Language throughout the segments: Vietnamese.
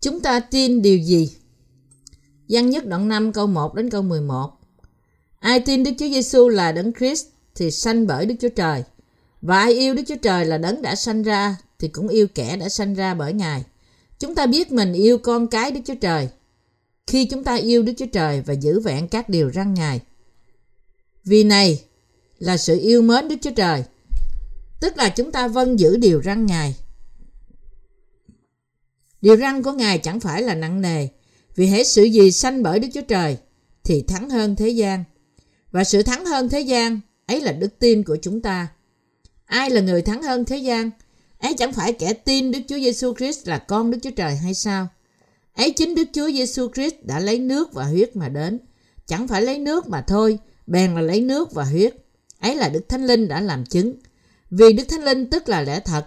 Chúng ta tin điều gì? Văn nhất đoạn 5 câu 1 đến câu 11. Ai tin Đức Chúa Giêsu là Đấng Christ thì sanh bởi Đức Chúa Trời. Và ai yêu Đức Chúa Trời là Đấng đã sanh ra thì cũng yêu kẻ đã sanh ra bởi Ngài. Chúng ta biết mình yêu con cái Đức Chúa Trời khi chúng ta yêu Đức Chúa Trời và giữ vẹn các điều răn Ngài. Vì này là sự yêu mến Đức Chúa Trời, tức là chúng ta vâng giữ điều răn Ngài. Điều răn của Ngài chẳng phải là nặng nề, vì hễ sự gì sanh bởi Đức Chúa Trời thì thắng hơn thế gian. Và sự thắng hơn thế gian ấy là đức tin của chúng ta. Ai là người thắng hơn thế gian? Ấy chẳng phải kẻ tin Đức Chúa Giêsu Christ là con Đức Chúa Trời hay sao? Ấy chính Đức Chúa Giêsu Christ đã lấy nước và huyết mà đến. Chẳng phải lấy nước mà thôi, bèn là lấy nước và huyết. Ấy là Đức Thánh Linh đã làm chứng. Vì Đức Thánh Linh tức là lẽ thật.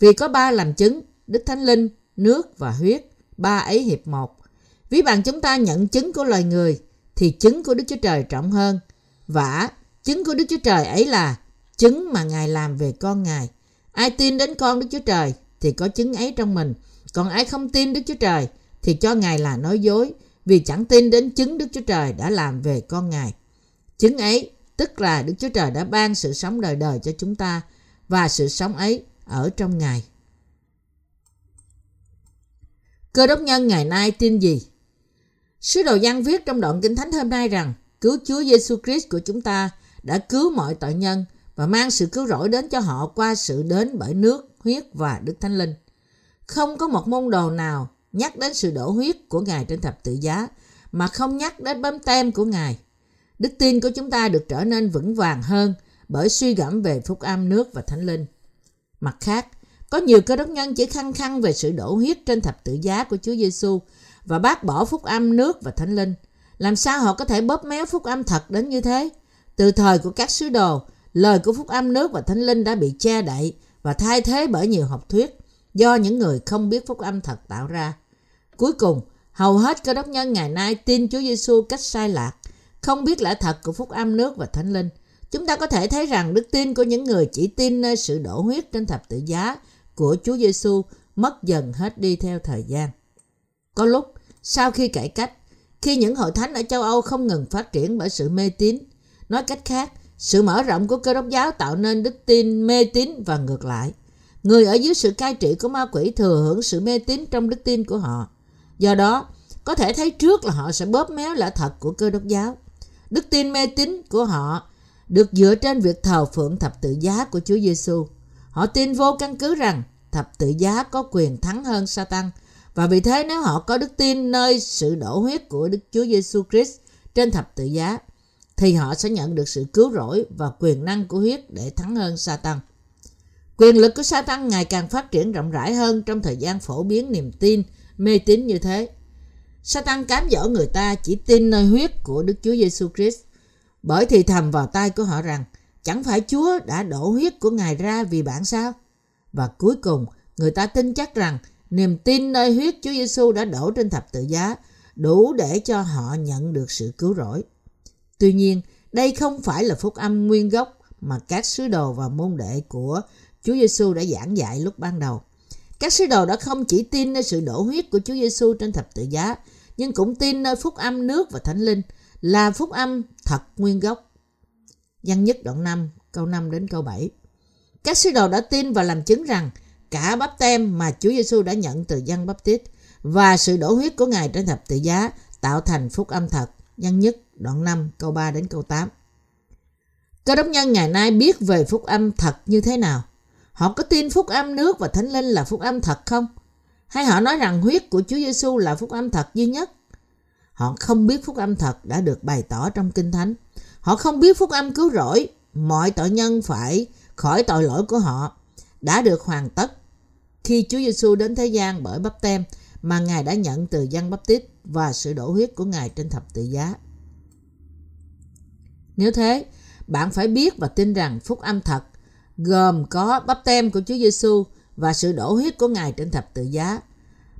Vì có ba làm chứng, Đức Thánh Linh, nước và huyết. Ba ấy hiệp một. Ví bằng chúng ta nhận chứng của loài người, thì chứng của Đức Chúa Trời trọng hơn. Vả, chứng của Đức Chúa Trời ấy là chứng mà Ngài làm về con Ngài. Ai tin đến con Đức Chúa Trời thì có chứng ấy trong mình. Còn ai không tin Đức Chúa Trời thì cho Ngài là nói dối vì chẳng tin đến chứng Đức Chúa Trời đã làm về con Ngài. Chứng ấy tức là Đức Chúa Trời đã ban sự sống đời đời cho chúng ta và sự sống ấy ở trong Ngài. Cơ đốc nhân ngày nay tin gì? Sứ đồ Giăng viết trong đoạn Kinh Thánh hôm nay rằng cứu Chúa Giêsu Christ của chúng ta đã cứu mọi tội nhân và mang sự cứu rỗi đến cho họ qua sự đến bởi nước, huyết và Đức Thánh Linh. Không có một môn đồ nào nhắc đến sự đổ huyết của Ngài trên thập tự giá mà không nhắc đến bấm tem của Ngài. Đức tin của chúng ta được trở nên vững vàng hơn bởi suy gẫm về phúc âm nước và thánh linh. Mặt khác, có nhiều cơ đốc nhân chỉ khăng khăng về sự đổ huyết trên thập tự giá của Chúa Giêsu và bác bỏ phúc âm nước và thánh linh. Làm sao họ có thể bóp méo phúc âm thật đến như thế? Từ thời của các sứ đồ, lời của phúc âm nước và thánh linh đã bị che đậy và thay thế bởi nhiều học thuyết do những người không biết phúc âm thật tạo ra. Cuối cùng, hầu hết cơ đốc nhân ngày nay tin Chúa Giêsu cách sai lạc, không biết lẽ thật của phúc âm nước và thánh linh. Chúng ta có thể thấy rằng đức tin của những người chỉ tin nơi sự đổ huyết trên thập tự giá của Chúa Giêsu mất dần hết đi theo thời gian. Có lúc, sau khi cải cách, khi những hội thánh ở châu Âu không ngừng phát triển bởi sự mê tín, nói cách khác, sự mở rộng của cơ đốc giáo tạo nên đức tin mê tín và ngược lại. Người ở dưới sự cai trị của ma quỷ thừa hưởng sự mê tín trong đức tin của họ. Do đó, có thể thấy trước là họ sẽ bóp méo lẽ thật của cơ đốc giáo. Đức tin mê tín của họ được dựa trên việc thờ phượng thập tự giá của Chúa Giêsu. Họ tin vô căn cứ rằng thập tự giá có quyền thắng hơn Satan và vì thế nếu họ có đức tin nơi sự đổ huyết của Đức Chúa Giêsu Christ trên thập tự giá thì họ sẽ nhận được sự cứu rỗi và quyền năng của huyết để thắng hơn Satan. Quyền lực của Satan ngày càng phát triển rộng rãi hơn trong thời gian phổ biến niềm tin, mê tín như thế. Satan cám dỗ người ta chỉ tin nơi huyết của Đức Chúa Giêsu Christ, bởi thì thầm vào tai của họ rằng chẳng phải Chúa đã đổ huyết của Ngài ra vì bạn sao? Và cuối cùng, người ta tin chắc rằng niềm tin nơi huyết Chúa Giêsu đã đổ trên thập tự giá đủ để cho họ nhận được sự cứu rỗi. Tuy nhiên, đây không phải là phúc âm nguyên gốc mà các sứ đồ và môn đệ của Chúa Giêsu đã giảng dạy lúc ban đầu. Các sứ đồ đã không chỉ tin nơi sự đổ huyết của Chúa Giêsu trên thập tự giá, nhưng cũng tin nơi phúc âm nước và thánh linh là phúc âm thật nguyên gốc. Văn nhất đoạn 5, câu 5 đến câu 7. Các sứ đồ đã tin và làm chứng rằng cả bắp tem mà Chúa Giêsu đã nhận từ dân bắp tít và sự đổ huyết của Ngài trên thập tự giá tạo thành phúc âm thật. Văn nhất đoạn 5 câu 3 đến câu 8. Cơ đốc nhân ngày nay biết về phúc âm thật như thế nào? Họ có tin phúc âm nước và thánh linh là phúc âm thật không? Hay họ nói rằng huyết của Chúa Giêsu là phúc âm thật duy nhất? Họ không biết phúc âm thật đã được bày tỏ trong Kinh Thánh. Họ không biết phúc âm cứu rỗi, mọi tội nhân phải khỏi tội lỗi của họ đã được hoàn tất khi Chúa Giêsu đến thế gian bởi bắp tem mà Ngài đã nhận từ dân bắp tít và sự đổ huyết của Ngài trên thập tự giá. Nếu thế, bạn phải biết và tin rằng phúc âm thật gồm có bắp tem của Chúa Giêsu và sự đổ huyết của Ngài trên thập tự giá.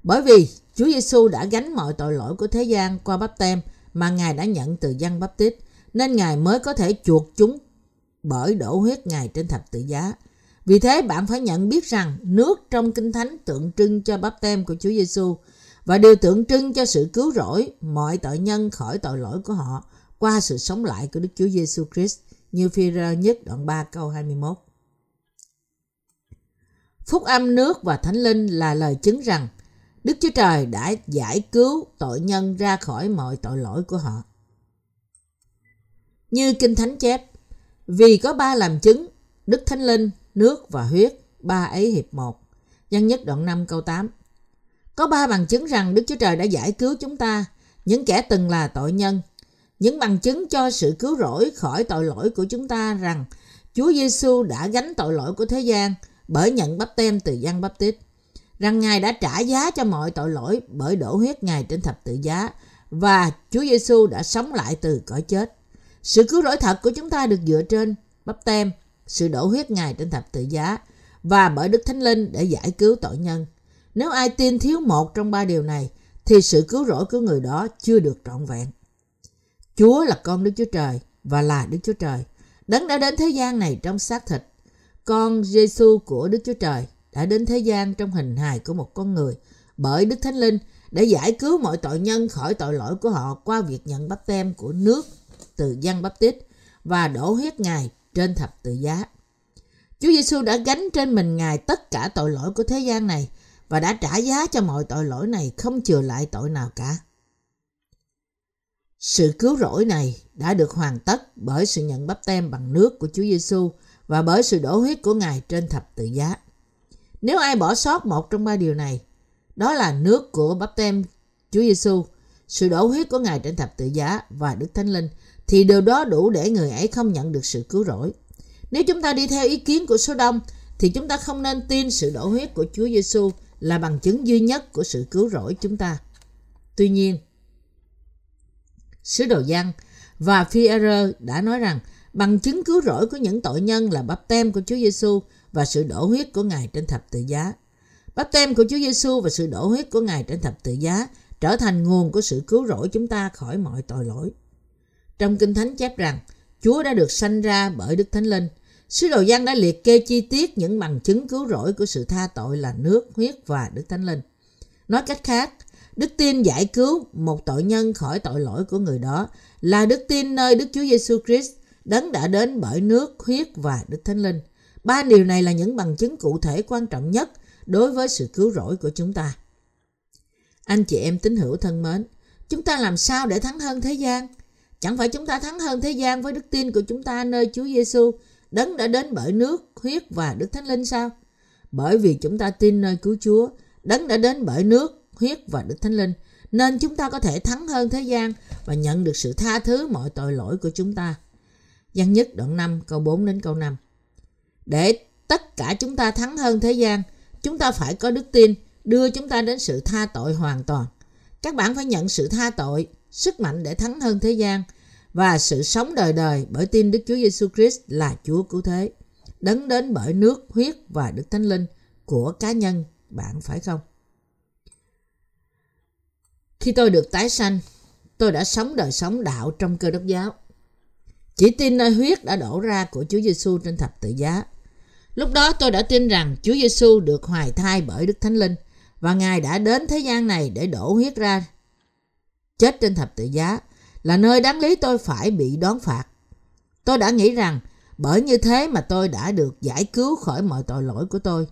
Bởi vì Chúa Giêsu đã gánh mọi tội lỗi của thế gian qua bắp tem mà Ngài đã nhận từ dân bắp tít, nên Ngài mới có thể chuộc chúng bởi đổ huyết Ngài trên thập tự giá. Vì thế bạn phải nhận biết rằng nước trong Kinh Thánh tượng trưng cho bắp tem của Chúa Giêsu và điều tượng trưng cho sự cứu rỗi mọi tội nhân khỏi tội lỗi của họ qua sự sống lại của Đức Chúa Giêsu Christ, như phi rơ nhất đoạn 3 câu 21. Phúc âm nước và Thánh Linh là lời chứng rằng Đức Chúa Trời đã giải cứu tội nhân ra khỏi mọi tội lỗi của họ. Như Kinh Thánh chép, vì có ba làm chứng, Đức Thánh Linh, nước và huyết, ba ấy hiệp một. nhân nhất đoạn 5 câu 8. Có ba bằng chứng rằng Đức Chúa Trời đã giải cứu chúng ta, những kẻ từng là tội nhân. Những bằng chứng cho sự cứu rỗi khỏi tội lỗi của chúng ta rằng Chúa Giêsu đã gánh tội lỗi của thế gian bởi nhận bắp tem từ dân bắp tít. Rằng Ngài đã trả giá cho mọi tội lỗi bởi đổ huyết Ngài trên thập tự giá và Chúa Giêsu đã sống lại từ cõi chết. Sự cứu rỗi thật của chúng ta được dựa trên bắp tem, sự đổ huyết Ngài trên thập tự giá và bởi Đức Thánh Linh để giải cứu tội nhân. Nếu ai tin thiếu một trong ba điều này, thì sự cứu rỗi của người đó chưa được trọn vẹn. Chúa là con Đức Chúa Trời và là Đức Chúa Trời. Đấng đã đến thế gian này trong xác thịt. Con Giêsu của Đức Chúa Trời đã đến thế gian trong hình hài của một con người bởi Đức Thánh Linh để giải cứu mọi tội nhân khỏi tội lỗi của họ qua việc nhận bắp tem của nước từ dân bắp tít và đổ huyết Ngài trên thập tự giá. Chúa Giêsu đã gánh trên mình Ngài tất cả tội lỗi của thế gian này và đã trả giá cho mọi tội lỗi này không chừa lại tội nào cả. Sự cứu rỗi này đã được hoàn tất bởi sự nhận bắp tem bằng nước của Chúa Giêsu và bởi sự đổ huyết của Ngài trên thập tự giá. Nếu ai bỏ sót một trong ba điều này, đó là nước của bắp tem Chúa Giêsu, sự đổ huyết của Ngài trên thập tự giá và Đức Thánh Linh, thì điều đó đủ để người ấy không nhận được sự cứu rỗi. Nếu chúng ta đi theo ý kiến của số đông, thì chúng ta không nên tin sự đổ huyết của Chúa Giêsu là bằng chứng duy nhất của sự cứu rỗi chúng ta. Tuy nhiên, sứ đồ Giăng và phi đã nói rằng bằng chứng cứu rỗi của những tội nhân là bắp tem của Chúa Giêsu và sự đổ huyết của Ngài trên thập tự giá. Bắp tem của Chúa Giêsu và sự đổ huyết của Ngài trên thập tự giá trở thành nguồn của sự cứu rỗi chúng ta khỏi mọi tội lỗi. Trong Kinh Thánh chép rằng, Chúa đã được sanh ra bởi Đức Thánh Linh. Sứ đồ Giăng đã liệt kê chi tiết những bằng chứng cứu rỗi của sự tha tội là nước, huyết và Đức Thánh Linh. Nói cách khác, đức tin giải cứu một tội nhân khỏi tội lỗi của người đó là đức tin nơi Đức Chúa Giêsu Christ đấng đã đến bởi nước, huyết và Đức Thánh Linh. Ba điều này là những bằng chứng cụ thể quan trọng nhất đối với sự cứu rỗi của chúng ta. Anh chị em tín hữu thân mến, chúng ta làm sao để thắng hơn thế gian? Chẳng phải chúng ta thắng hơn thế gian với đức tin của chúng ta nơi Chúa Giêsu, đấng đã đến bởi nước, huyết và Đức Thánh Linh sao? Bởi vì chúng ta tin nơi cứu Chúa, đấng đã đến bởi nước, huyết và Đức Thánh Linh, nên chúng ta có thể thắng hơn thế gian và nhận được sự tha thứ mọi tội lỗi của chúng ta. Giăng nhất đoạn 5 câu 4 đến câu 5 Để tất cả chúng ta thắng hơn thế gian, chúng ta phải có đức tin đưa chúng ta đến sự tha tội hoàn toàn. Các bạn phải nhận sự tha tội, sức mạnh để thắng hơn thế gian và sự sống đời đời bởi tin Đức Chúa Giêsu Christ là Chúa cứu thế, đấng đến bởi nước, huyết và Đức Thánh Linh của cá nhân bạn phải không? Khi tôi được tái sanh, tôi đã sống đời sống đạo trong cơ đốc giáo. Chỉ tin nơi huyết đã đổ ra của Chúa Giêsu trên thập tự giá. Lúc đó tôi đã tin rằng Chúa Giêsu được hoài thai bởi Đức Thánh Linh và Ngài đã đến thế gian này để đổ huyết ra chết trên thập tự giá là nơi đáng lý tôi phải bị đón phạt. Tôi đã nghĩ rằng bởi như thế mà tôi đã được giải cứu khỏi mọi tội lỗi của tôi.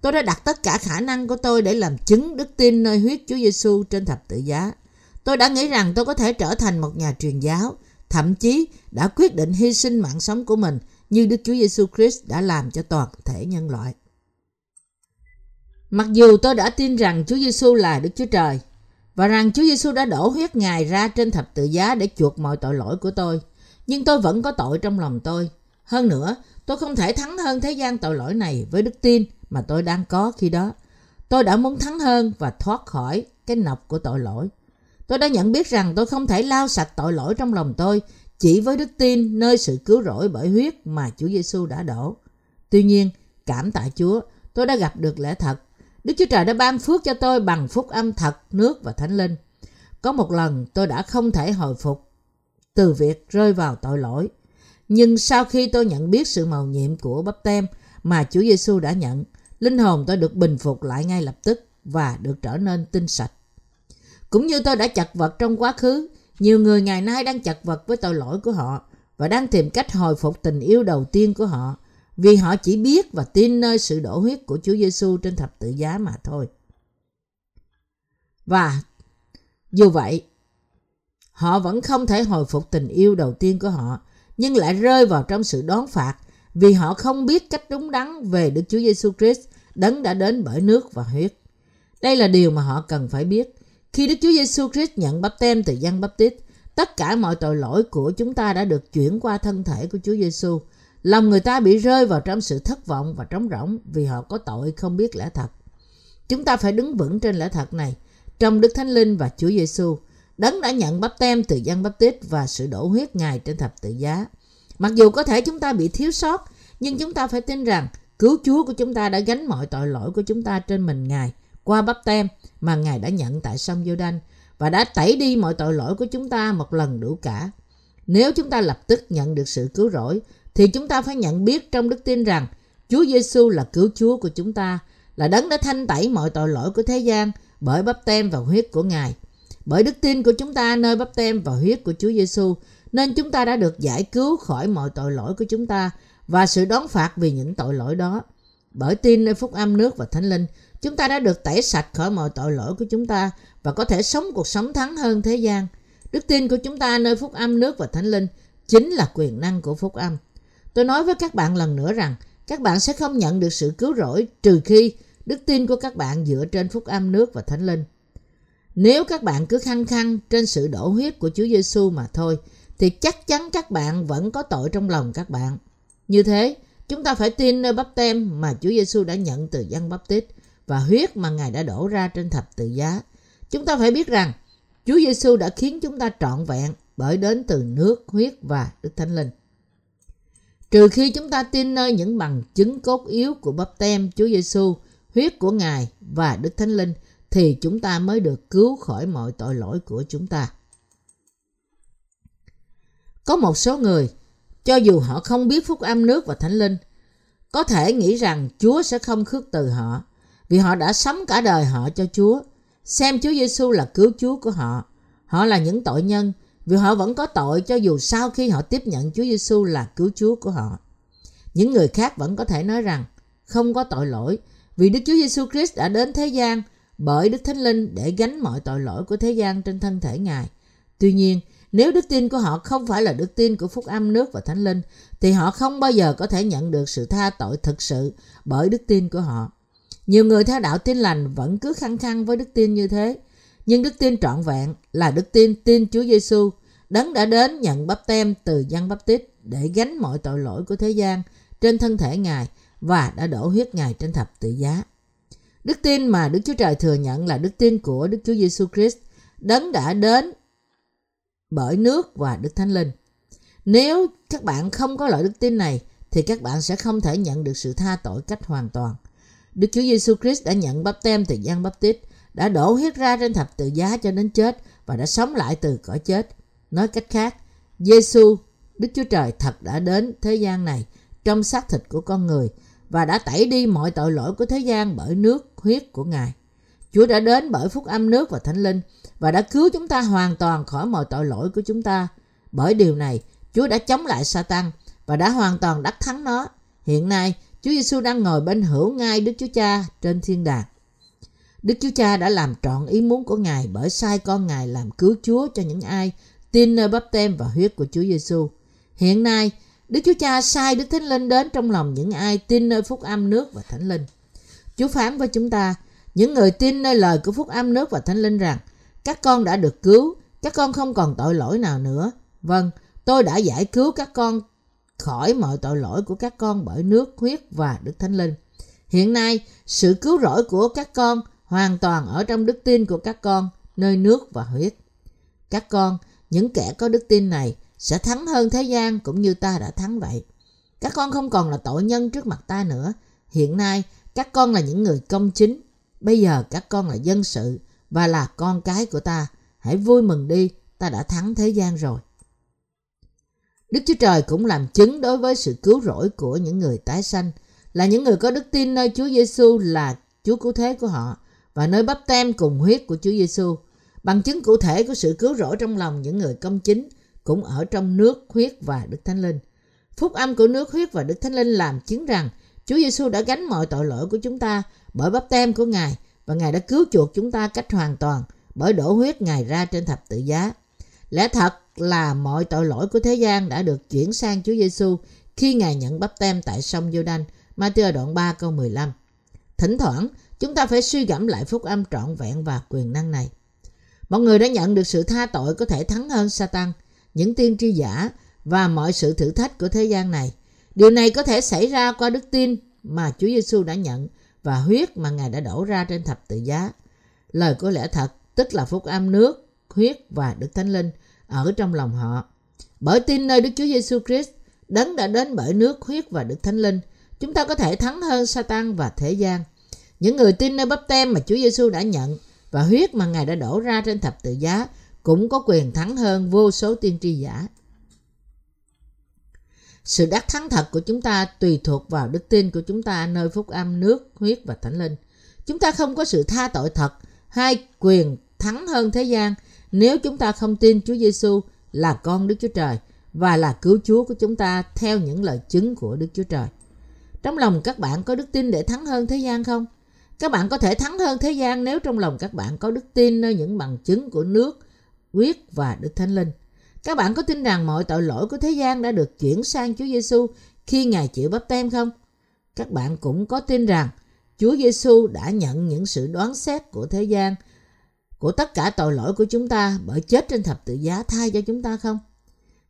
Tôi đã đặt tất cả khả năng của tôi để làm chứng đức tin nơi huyết Chúa Giêsu trên thập tự giá. Tôi đã nghĩ rằng tôi có thể trở thành một nhà truyền giáo, thậm chí đã quyết định hy sinh mạng sống của mình như Đức Chúa Giêsu Christ đã làm cho toàn thể nhân loại. Mặc dù tôi đã tin rằng Chúa Giêsu là Đức Chúa Trời và rằng Chúa Giêsu đã đổ huyết Ngài ra trên thập tự giá để chuộc mọi tội lỗi của tôi, nhưng tôi vẫn có tội trong lòng tôi. Hơn nữa, tôi không thể thắng hơn thế gian tội lỗi này với đức tin mà tôi đang có khi đó. Tôi đã muốn thắng hơn và thoát khỏi cái nọc của tội lỗi. Tôi đã nhận biết rằng tôi không thể lao sạch tội lỗi trong lòng tôi chỉ với đức tin nơi sự cứu rỗi bởi huyết mà Chúa Giêsu đã đổ. Tuy nhiên, cảm tạ Chúa, tôi đã gặp được lẽ thật. Đức Chúa Trời đã ban phước cho tôi bằng phúc âm thật, nước và thánh linh. Có một lần tôi đã không thể hồi phục từ việc rơi vào tội lỗi. Nhưng sau khi tôi nhận biết sự màu nhiệm của bắp tem mà Chúa Giêsu đã nhận, linh hồn tôi được bình phục lại ngay lập tức và được trở nên tinh sạch. Cũng như tôi đã chặt vật trong quá khứ, nhiều người ngày nay đang chặt vật với tội lỗi của họ và đang tìm cách hồi phục tình yêu đầu tiên của họ vì họ chỉ biết và tin nơi sự đổ huyết của Chúa Giêsu trên thập tự giá mà thôi. Và dù vậy, họ vẫn không thể hồi phục tình yêu đầu tiên của họ, nhưng lại rơi vào trong sự đón phạt vì họ không biết cách đúng đắn về Đức Chúa Giêsu Christ đấng đã đến bởi nước và huyết. Đây là điều mà họ cần phải biết. Khi Đức Chúa Giêsu Christ nhận bắp tem từ dân bắp tít, tất cả mọi tội lỗi của chúng ta đã được chuyển qua thân thể của Chúa Giêsu. Lòng người ta bị rơi vào trong sự thất vọng và trống rỗng vì họ có tội không biết lẽ thật. Chúng ta phải đứng vững trên lẽ thật này trong Đức Thánh Linh và Chúa Giêsu. Đấng đã nhận bắp tem từ dân bắp tít và sự đổ huyết Ngài trên thập tự giá. Mặc dù có thể chúng ta bị thiếu sót, nhưng chúng ta phải tin rằng cứu Chúa của chúng ta đã gánh mọi tội lỗi của chúng ta trên mình Ngài qua bắp tem mà Ngài đã nhận tại sông giô đanh và đã tẩy đi mọi tội lỗi của chúng ta một lần đủ cả. Nếu chúng ta lập tức nhận được sự cứu rỗi, thì chúng ta phải nhận biết trong đức tin rằng Chúa Giêsu là cứu Chúa của chúng ta, là đấng đã thanh tẩy mọi tội lỗi của thế gian bởi bắp tem và huyết của Ngài. Bởi đức tin của chúng ta nơi bắp tem và huyết của Chúa Giêsu, nên chúng ta đã được giải cứu khỏi mọi tội lỗi của chúng ta và sự đón phạt vì những tội lỗi đó. Bởi tin nơi phúc âm nước và thánh linh, chúng ta đã được tẩy sạch khỏi mọi tội lỗi của chúng ta và có thể sống cuộc sống thắng hơn thế gian. Đức tin của chúng ta nơi phúc âm nước và thánh linh chính là quyền năng của phúc âm. Tôi nói với các bạn lần nữa rằng các bạn sẽ không nhận được sự cứu rỗi trừ khi đức tin của các bạn dựa trên phúc âm nước và thánh linh. Nếu các bạn cứ khăng khăng trên sự đổ huyết của Chúa Giêsu mà thôi, thì chắc chắn các bạn vẫn có tội trong lòng các bạn. Như thế, chúng ta phải tin nơi bắp tem mà Chúa Giêsu đã nhận từ dân bắp tít và huyết mà Ngài đã đổ ra trên thập tự giá. Chúng ta phải biết rằng Chúa Giêsu đã khiến chúng ta trọn vẹn bởi đến từ nước, huyết và Đức Thánh Linh. Trừ khi chúng ta tin nơi những bằng chứng cốt yếu của bắp tem Chúa Giêsu, huyết của Ngài và Đức Thánh Linh thì chúng ta mới được cứu khỏi mọi tội lỗi của chúng ta. Có một số người, cho dù họ không biết phúc âm nước và thánh linh, có thể nghĩ rằng Chúa sẽ không khước từ họ vì họ đã sống cả đời họ cho Chúa, xem Chúa Giêsu là cứu Chúa của họ. Họ là những tội nhân vì họ vẫn có tội cho dù sau khi họ tiếp nhận Chúa Giêsu là cứu Chúa của họ. Những người khác vẫn có thể nói rằng không có tội lỗi vì Đức Chúa Giêsu Christ đã đến thế gian bởi Đức Thánh Linh để gánh mọi tội lỗi của thế gian trên thân thể Ngài. Tuy nhiên, nếu đức tin của họ không phải là đức tin của phúc âm nước và thánh linh, thì họ không bao giờ có thể nhận được sự tha tội thực sự bởi đức tin của họ. Nhiều người theo đạo tin lành vẫn cứ khăng khăng với đức tin như thế. Nhưng đức tin trọn vẹn là đức tin tin Chúa Giêsu đấng đã đến nhận bắp tem từ dân bắp tít để gánh mọi tội lỗi của thế gian trên thân thể Ngài và đã đổ huyết Ngài trên thập tự giá. Đức tin mà Đức Chúa Trời thừa nhận là đức tin của Đức Chúa Giêsu Christ đấng đã đến bởi nước và Đức Thánh Linh. Nếu các bạn không có loại đức tin này thì các bạn sẽ không thể nhận được sự tha tội cách hoàn toàn. Đức Chúa Giêsu Christ đã nhận bắp tem từ Giăng Bắp Tít, đã đổ huyết ra trên thập tự giá cho đến chết và đã sống lại từ cõi chết. Nói cách khác, Giêsu, Đức Chúa Trời thật đã đến thế gian này trong xác thịt của con người và đã tẩy đi mọi tội lỗi của thế gian bởi nước huyết của Ngài. Chúa đã đến bởi phúc âm nước và thánh linh và đã cứu chúng ta hoàn toàn khỏi mọi tội lỗi của chúng ta. Bởi điều này, Chúa đã chống lại Satan và đã hoàn toàn đắc thắng nó. Hiện nay, Chúa Giêsu đang ngồi bên hữu ngai Đức Chúa Cha trên thiên đàng. Đức Chúa Cha đã làm trọn ý muốn của Ngài bởi sai con Ngài làm cứu Chúa cho những ai tin nơi bắp tem và huyết của Chúa Giêsu. Hiện nay, Đức Chúa Cha sai Đức Thánh Linh đến trong lòng những ai tin nơi phúc âm nước và Thánh Linh. Chúa phán với chúng ta, những người tin nơi lời của phúc âm nước và Thánh Linh rằng các con đã được cứu, các con không còn tội lỗi nào nữa. Vâng, tôi đã giải cứu các con khỏi mọi tội lỗi của các con bởi nước, huyết và Đức Thánh Linh. Hiện nay, sự cứu rỗi của các con hoàn toàn ở trong đức tin của các con, nơi nước và huyết. Các con, những kẻ có đức tin này, sẽ thắng hơn thế gian cũng như ta đã thắng vậy. Các con không còn là tội nhân trước mặt ta nữa. Hiện nay, các con là những người công chính. Bây giờ các con là dân sự và là con cái của ta. Hãy vui mừng đi, ta đã thắng thế gian rồi. Đức Chúa Trời cũng làm chứng đối với sự cứu rỗi của những người tái sanh, là những người có đức tin nơi Chúa Giêsu là Chúa cứu thế của họ và nơi bắp tem cùng huyết của Chúa Giêsu. Bằng chứng cụ thể của sự cứu rỗi trong lòng những người công chính cũng ở trong nước, huyết và Đức Thánh Linh. Phúc âm của nước, huyết và Đức Thánh Linh làm chứng rằng Chúa Giêsu đã gánh mọi tội lỗi của chúng ta bởi bắp tem của Ngài và Ngài đã cứu chuộc chúng ta cách hoàn toàn bởi đổ huyết Ngài ra trên thập tự giá. Lẽ thật là mọi tội lỗi của thế gian đã được chuyển sang Chúa Giêsu khi Ngài nhận bắp tem tại sông giô đanh Matthew đoạn 3 câu 15. Thỉnh thoảng, chúng ta phải suy gẫm lại phúc âm trọn vẹn và quyền năng này. Mọi người đã nhận được sự tha tội có thể thắng hơn Satan, những tiên tri giả và mọi sự thử thách của thế gian này. Điều này có thể xảy ra qua đức tin mà Chúa Giêsu đã nhận và huyết mà Ngài đã đổ ra trên thập tự giá. Lời của lẽ thật, tức là phúc âm nước, huyết và Đức Thánh Linh ở trong lòng họ. Bởi tin nơi Đức Chúa Giêsu Christ, đấng đã đến bởi nước, huyết và Đức Thánh Linh, chúng ta có thể thắng hơn Satan và thế gian. Những người tin nơi bắp tem mà Chúa Giêsu đã nhận và huyết mà Ngài đã đổ ra trên thập tự giá cũng có quyền thắng hơn vô số tiên tri giả. Sự đắc thắng thật của chúng ta tùy thuộc vào đức tin của chúng ta nơi phúc âm nước, huyết và thánh linh. Chúng ta không có sự tha tội thật hay quyền thắng hơn thế gian nếu chúng ta không tin Chúa Giêsu là con Đức Chúa Trời và là cứu Chúa của chúng ta theo những lời chứng của Đức Chúa Trời. Trong lòng các bạn có đức tin để thắng hơn thế gian không? Các bạn có thể thắng hơn thế gian nếu trong lòng các bạn có đức tin nơi những bằng chứng của nước, huyết và Đức Thánh Linh. Các bạn có tin rằng mọi tội lỗi của thế gian đã được chuyển sang Chúa Giêsu khi Ngài chịu bắp tem không? Các bạn cũng có tin rằng Chúa Giêsu đã nhận những sự đoán xét của thế gian của tất cả tội lỗi của chúng ta bởi chết trên thập tự giá thay cho chúng ta không?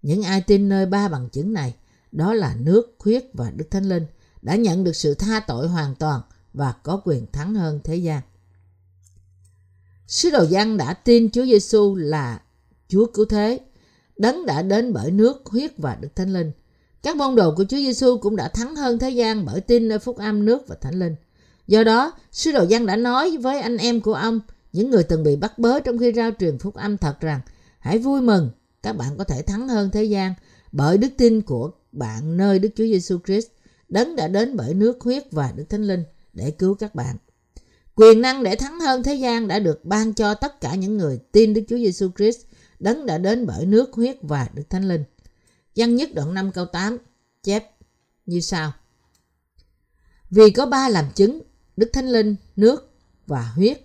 Những ai tin nơi ba bằng chứng này, đó là nước, huyết và Đức Thánh Linh, đã nhận được sự tha tội hoàn toàn và có quyền thắng hơn thế gian. Sứ đồ Giăng đã tin Chúa Giêsu là Chúa cứu thế, đấng đã đến bởi nước, huyết và Đức Thánh Linh. Các môn đồ của Chúa Giêsu cũng đã thắng hơn thế gian bởi tin nơi phúc âm nước và Thánh Linh. Do đó, sứ đồ Giăng đã nói với anh em của ông, những người từng bị bắt bớ trong khi rao truyền phúc âm thật rằng hãy vui mừng, các bạn có thể thắng hơn thế gian bởi đức tin của bạn nơi Đức Chúa Giêsu Christ, đấng đã đến bởi nước, huyết và Đức Thánh Linh để cứu các bạn. Quyền năng để thắng hơn thế gian đã được ban cho tất cả những người tin Đức Chúa Giêsu Christ, đấng đã đến bởi nước, huyết và Đức Thánh Linh. Văn nhất đoạn 5 câu 8 chép như sau. Vì có ba làm chứng, Đức Thánh Linh, nước và huyết,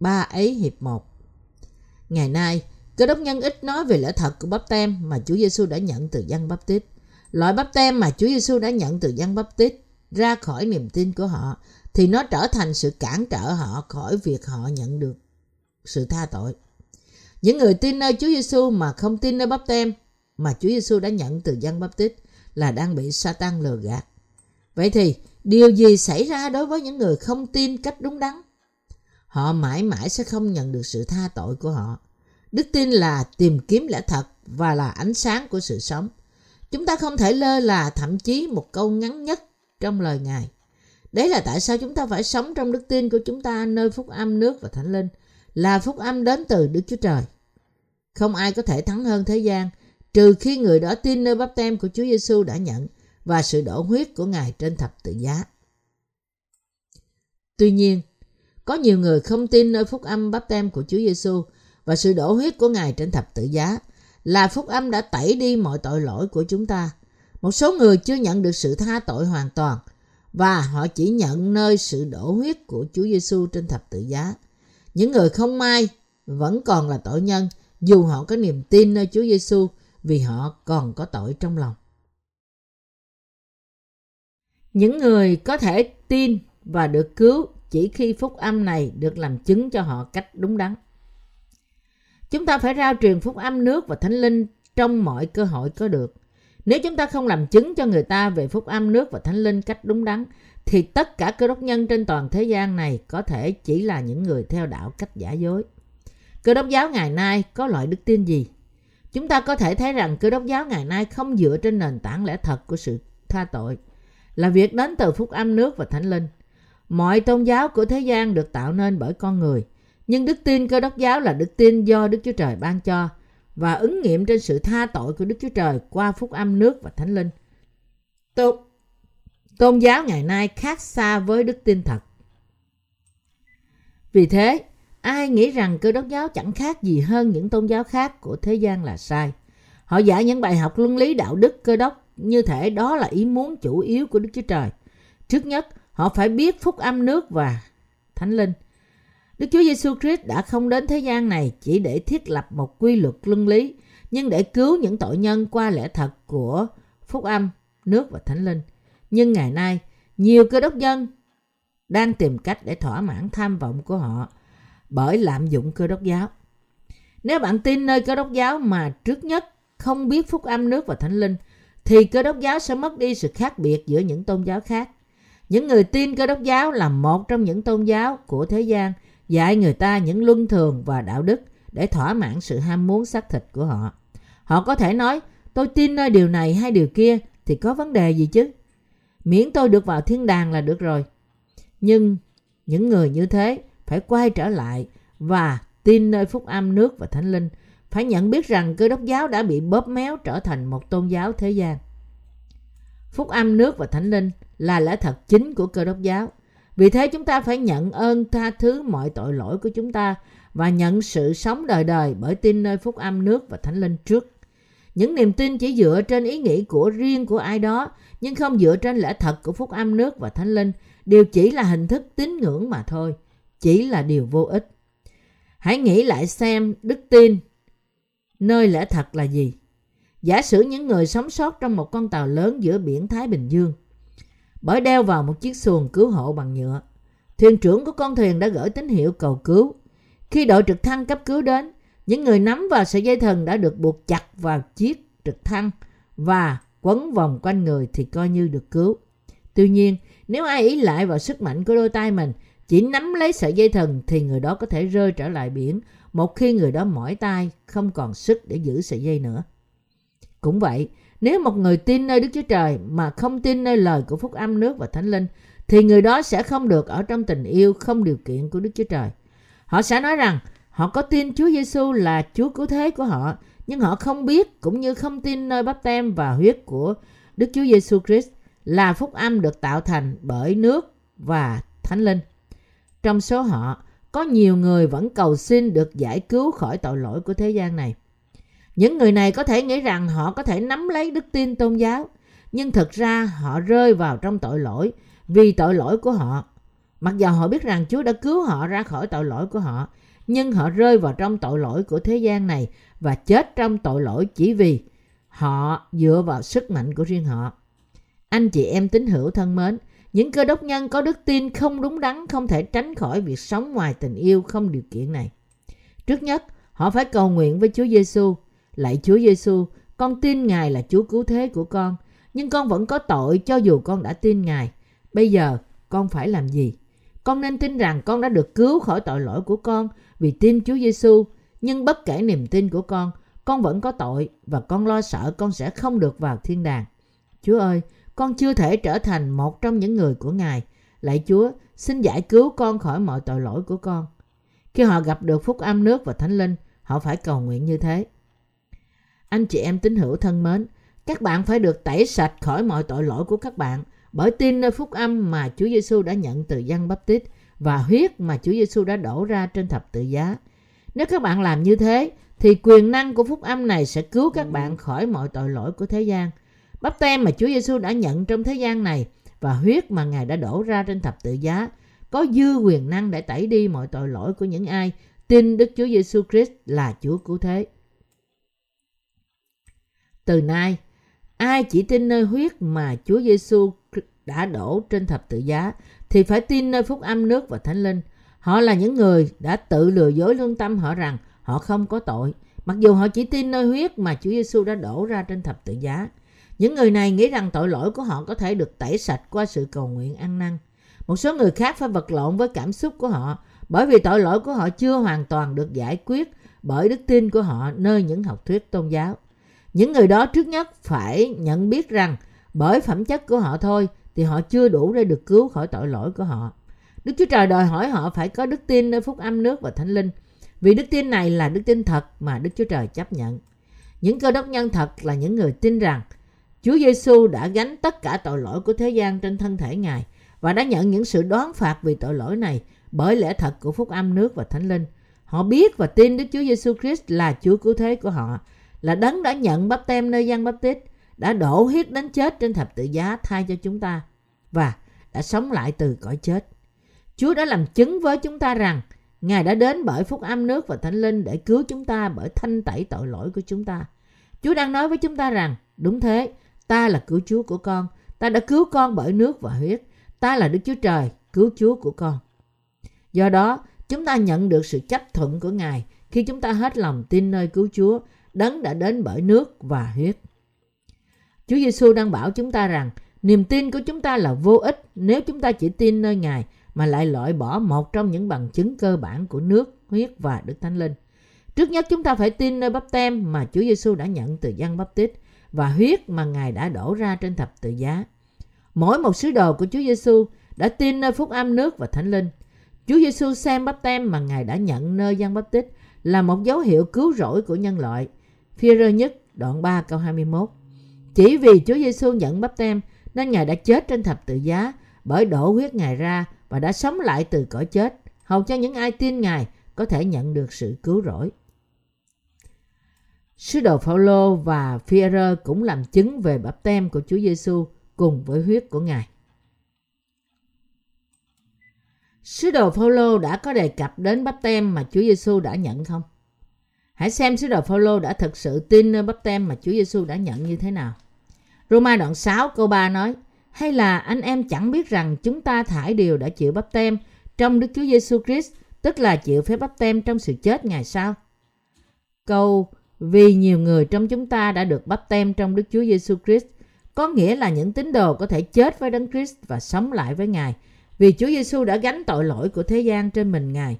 ba ấy hiệp một. Ngày nay, cơ đốc nhân ít nói về lẽ thật của bắp tem mà Chúa Giêsu đã nhận từ dân bắp tít. Loại bắp tem mà Chúa Giêsu đã nhận từ dân bắp tít ra khỏi niềm tin của họ thì nó trở thành sự cản trở họ khỏi việc họ nhận được sự tha tội. Những người tin nơi Chúa Giêsu mà không tin nơi bắp tem mà Chúa Giêsu đã nhận từ dân bắp tít là đang bị Satan lừa gạt. Vậy thì, điều gì xảy ra đối với những người không tin cách đúng đắn? Họ mãi mãi sẽ không nhận được sự tha tội của họ. Đức tin là tìm kiếm lẽ thật và là ánh sáng của sự sống. Chúng ta không thể lơ là, thậm chí một câu ngắn nhất trong lời Ngài. Đấy là tại sao chúng ta phải sống trong đức tin của chúng ta nơi phúc âm nước và thánh linh, là phúc âm đến từ Đức Chúa Trời. Không ai có thể thắng hơn thế gian, trừ khi người đó tin nơi bắp tem của Chúa Giêsu đã nhận và sự đổ huyết của Ngài trên thập tự giá. Tuy nhiên, có nhiều người không tin nơi phúc âm bắp tem của Chúa Giêsu và sự đổ huyết của Ngài trên thập tự giá là phúc âm đã tẩy đi mọi tội lỗi của chúng ta. Một số người chưa nhận được sự tha tội hoàn toàn và họ chỉ nhận nơi sự đổ huyết của Chúa Giêsu trên thập tự giá. Những người không may vẫn còn là tội nhân, dù họ có niềm tin nơi Chúa Giêsu vì họ còn có tội trong lòng. Những người có thể tin và được cứu chỉ khi phúc âm này được làm chứng cho họ cách đúng đắn. Chúng ta phải rao truyền phúc âm nước và thánh linh trong mọi cơ hội có được. Nếu chúng ta không làm chứng cho người ta về phúc âm nước và thánh linh cách đúng đắn, thì tất cả cơ đốc nhân trên toàn thế gian này có thể chỉ là những người theo đạo cách giả dối. Cơ đốc giáo ngày nay có loại đức tin gì? Chúng ta có thể thấy rằng cơ đốc giáo ngày nay không dựa trên nền tảng lẽ thật của sự tha tội, là việc đến từ phúc âm nước và thánh linh. Mọi tôn giáo của thế gian được tạo nên bởi con người, nhưng đức tin cơ đốc giáo là đức tin do Đức Chúa Trời ban cho và ứng nghiệm trên sự tha tội của Đức Chúa Trời qua phúc âm nước và thánh linh. Tôn, tôn giáo ngày nay khác xa với đức tin thật. Vì thế, Ai nghĩ rằng cơ đốc giáo chẳng khác gì hơn những tôn giáo khác của thế gian là sai. Họ dạy những bài học luân lý đạo đức cơ đốc như thể đó là ý muốn chủ yếu của Đức Chúa Trời. Trước nhất, họ phải biết phúc âm nước và thánh linh. Đức Chúa Giêsu Christ đã không đến thế gian này chỉ để thiết lập một quy luật luân lý, nhưng để cứu những tội nhân qua lẽ thật của phúc âm, nước và thánh linh. Nhưng ngày nay, nhiều cơ đốc nhân đang tìm cách để thỏa mãn tham vọng của họ bởi lạm dụng cơ đốc giáo. Nếu bạn tin nơi cơ đốc giáo mà trước nhất không biết phúc âm nước và thánh linh, thì cơ đốc giáo sẽ mất đi sự khác biệt giữa những tôn giáo khác. Những người tin cơ đốc giáo là một trong những tôn giáo của thế gian dạy người ta những luân thường và đạo đức để thỏa mãn sự ham muốn xác thịt của họ. Họ có thể nói, tôi tin nơi điều này hay điều kia thì có vấn đề gì chứ? Miễn tôi được vào thiên đàng là được rồi. Nhưng những người như thế phải quay trở lại và tin nơi phúc âm nước và thánh linh, phải nhận biết rằng cơ đốc giáo đã bị bóp méo trở thành một tôn giáo thế gian. Phúc âm nước và thánh linh là lẽ thật chính của cơ đốc giáo. Vì thế chúng ta phải nhận ơn tha thứ mọi tội lỗi của chúng ta và nhận sự sống đời đời bởi tin nơi phúc âm nước và thánh linh trước. Những niềm tin chỉ dựa trên ý nghĩ của riêng của ai đó nhưng không dựa trên lẽ thật của phúc âm nước và thánh linh đều chỉ là hình thức tín ngưỡng mà thôi, chỉ là điều vô ích. Hãy nghĩ lại xem đức tin nơi lẽ thật là gì. Giả sử những người sống sót trong một con tàu lớn giữa biển Thái Bình Dương bởi đeo vào một chiếc xuồng cứu hộ bằng nhựa. Thuyền trưởng của con thuyền đã gửi tín hiệu cầu cứu. Khi đội trực thăng cấp cứu đến, những người nắm vào sợi dây thần đã được buộc chặt vào chiếc trực thăng và quấn vòng quanh người thì coi như được cứu. Tuy nhiên, nếu ai ý lại vào sức mạnh của đôi tay mình, chỉ nắm lấy sợi dây thần thì người đó có thể rơi trở lại biển một khi người đó mỏi tay không còn sức để giữ sợi dây nữa. Cũng vậy, nếu một người tin nơi Đức Chúa Trời mà không tin nơi lời của phúc âm nước và thánh linh thì người đó sẽ không được ở trong tình yêu không điều kiện của Đức Chúa Trời. Họ sẽ nói rằng họ có tin Chúa Giêsu là Chúa cứu thế của họ nhưng họ không biết cũng như không tin nơi bắp tem và huyết của Đức Chúa Giêsu Christ là phúc âm được tạo thành bởi nước và thánh linh. Trong số họ, có nhiều người vẫn cầu xin được giải cứu khỏi tội lỗi của thế gian này. Những người này có thể nghĩ rằng họ có thể nắm lấy đức tin tôn giáo, nhưng thực ra họ rơi vào trong tội lỗi vì tội lỗi của họ. Mặc dù họ biết rằng Chúa đã cứu họ ra khỏi tội lỗi của họ, nhưng họ rơi vào trong tội lỗi của thế gian này và chết trong tội lỗi chỉ vì họ dựa vào sức mạnh của riêng họ. Anh chị em tín hữu thân mến, những cơ đốc nhân có đức tin không đúng đắn không thể tránh khỏi việc sống ngoài tình yêu không điều kiện này. Trước nhất, họ phải cầu nguyện với Chúa Giêsu, lạy Chúa Giêsu, con tin Ngài là Chúa cứu thế của con, nhưng con vẫn có tội cho dù con đã tin Ngài. Bây giờ, con phải làm gì? Con nên tin rằng con đã được cứu khỏi tội lỗi của con vì tin Chúa Giêsu, nhưng bất kể niềm tin của con, con vẫn có tội và con lo sợ con sẽ không được vào thiên đàng. Chúa ơi, con chưa thể trở thành một trong những người của Ngài. Lạy Chúa, xin giải cứu con khỏi mọi tội lỗi của con. Khi họ gặp được phúc âm nước và thánh linh, họ phải cầu nguyện như thế. Anh chị em tín hữu thân mến, các bạn phải được tẩy sạch khỏi mọi tội lỗi của các bạn bởi tin nơi phúc âm mà Chúa Giêsu đã nhận từ dân bắp tít và huyết mà Chúa Giêsu đã đổ ra trên thập tự giá. Nếu các bạn làm như thế, thì quyền năng của phúc âm này sẽ cứu các bạn khỏi mọi tội lỗi của thế gian. Bắp tem mà Chúa Giêsu đã nhận trong thế gian này và huyết mà Ngài đã đổ ra trên thập tự giá có dư quyền năng để tẩy đi mọi tội lỗi của những ai tin Đức Chúa Giêsu Christ là Chúa cứu thế. Từ nay, ai chỉ tin nơi huyết mà Chúa Giêsu đã đổ trên thập tự giá thì phải tin nơi phúc âm nước và thánh linh. Họ là những người đã tự lừa dối lương tâm họ rằng họ không có tội, mặc dù họ chỉ tin nơi huyết mà Chúa Giêsu đã đổ ra trên thập tự giá. Những người này nghĩ rằng tội lỗi của họ có thể được tẩy sạch qua sự cầu nguyện ăn năn. Một số người khác phải vật lộn với cảm xúc của họ bởi vì tội lỗi của họ chưa hoàn toàn được giải quyết bởi đức tin của họ nơi những học thuyết tôn giáo. Những người đó trước nhất phải nhận biết rằng bởi phẩm chất của họ thôi thì họ chưa đủ để được cứu khỏi tội lỗi của họ. Đức Chúa Trời đòi hỏi họ phải có đức tin nơi phúc âm nước và thánh linh. Vì đức tin này là đức tin thật mà Đức Chúa Trời chấp nhận. Những cơ đốc nhân thật là những người tin rằng Chúa Giêsu đã gánh tất cả tội lỗi của thế gian trên thân thể Ngài và đã nhận những sự đoán phạt vì tội lỗi này bởi lẽ thật của phúc âm nước và thánh linh. Họ biết và tin Đức Chúa Giêsu Christ là Chúa cứu thế của họ, là đấng đã nhận bắp tem nơi gian bắp tít, đã đổ huyết đến chết trên thập tự giá thay cho chúng ta và đã sống lại từ cõi chết. Chúa đã làm chứng với chúng ta rằng Ngài đã đến bởi phúc âm nước và thánh linh để cứu chúng ta bởi thanh tẩy tội lỗi của chúng ta. Chúa đang nói với chúng ta rằng, đúng thế, ta là cứu Chúa của con, ta đã cứu con bởi nước và huyết, ta là Đức Chúa Trời, cứu Chúa của con. Do đó, chúng ta nhận được sự chấp thuận của Ngài khi chúng ta hết lòng tin nơi cứu Chúa, đấng đã đến bởi nước và huyết. Chúa Giêsu đang bảo chúng ta rằng niềm tin của chúng ta là vô ích nếu chúng ta chỉ tin nơi Ngài mà lại loại bỏ một trong những bằng chứng cơ bản của nước, huyết và Đức Thánh Linh. Trước nhất chúng ta phải tin nơi bắp tem mà Chúa Giêsu đã nhận từ dân bắp tít và huyết mà Ngài đã đổ ra trên thập tự giá. Mỗi một sứ đồ của Chúa Giêsu đã tin nơi phúc âm nước và Thánh Linh. Chúa Giêsu xem bắp tem mà Ngài đã nhận nơi dân bắp tít là một dấu hiệu cứu rỗi của nhân loại. Phi-rơ nhất đoạn 3 câu 21 Chỉ vì Chúa Giêsu nhận bắp tem nên Ngài đã chết trên thập tự giá bởi đổ huyết Ngài ra và đã sống lại từ cõi chết, hầu cho những ai tin Ngài có thể nhận được sự cứu rỗi. Sứ đồ Phaolô và Phi-rơ cũng làm chứng về bắp tem của Chúa Giêsu cùng với huyết của Ngài. Sứ đồ Phaolô đã có đề cập đến bắp tem mà Chúa Giêsu đã nhận không? Hãy xem sứ đồ Phaolô đã thực sự tin nơi bắp tem mà Chúa Giêsu đã nhận như thế nào. Roma đoạn 6 câu 3 nói: Hay là anh em chẳng biết rằng chúng ta thải điều đã chịu bắp tem trong Đức Chúa Giêsu Christ, tức là chịu phép bắp tem trong sự chết ngày sau? Câu vì nhiều người trong chúng ta đã được bắp tem trong Đức Chúa Giêsu Christ có nghĩa là những tín đồ có thể chết với Đấng Christ và sống lại với Ngài vì Chúa Giêsu đã gánh tội lỗi của thế gian trên mình Ngài.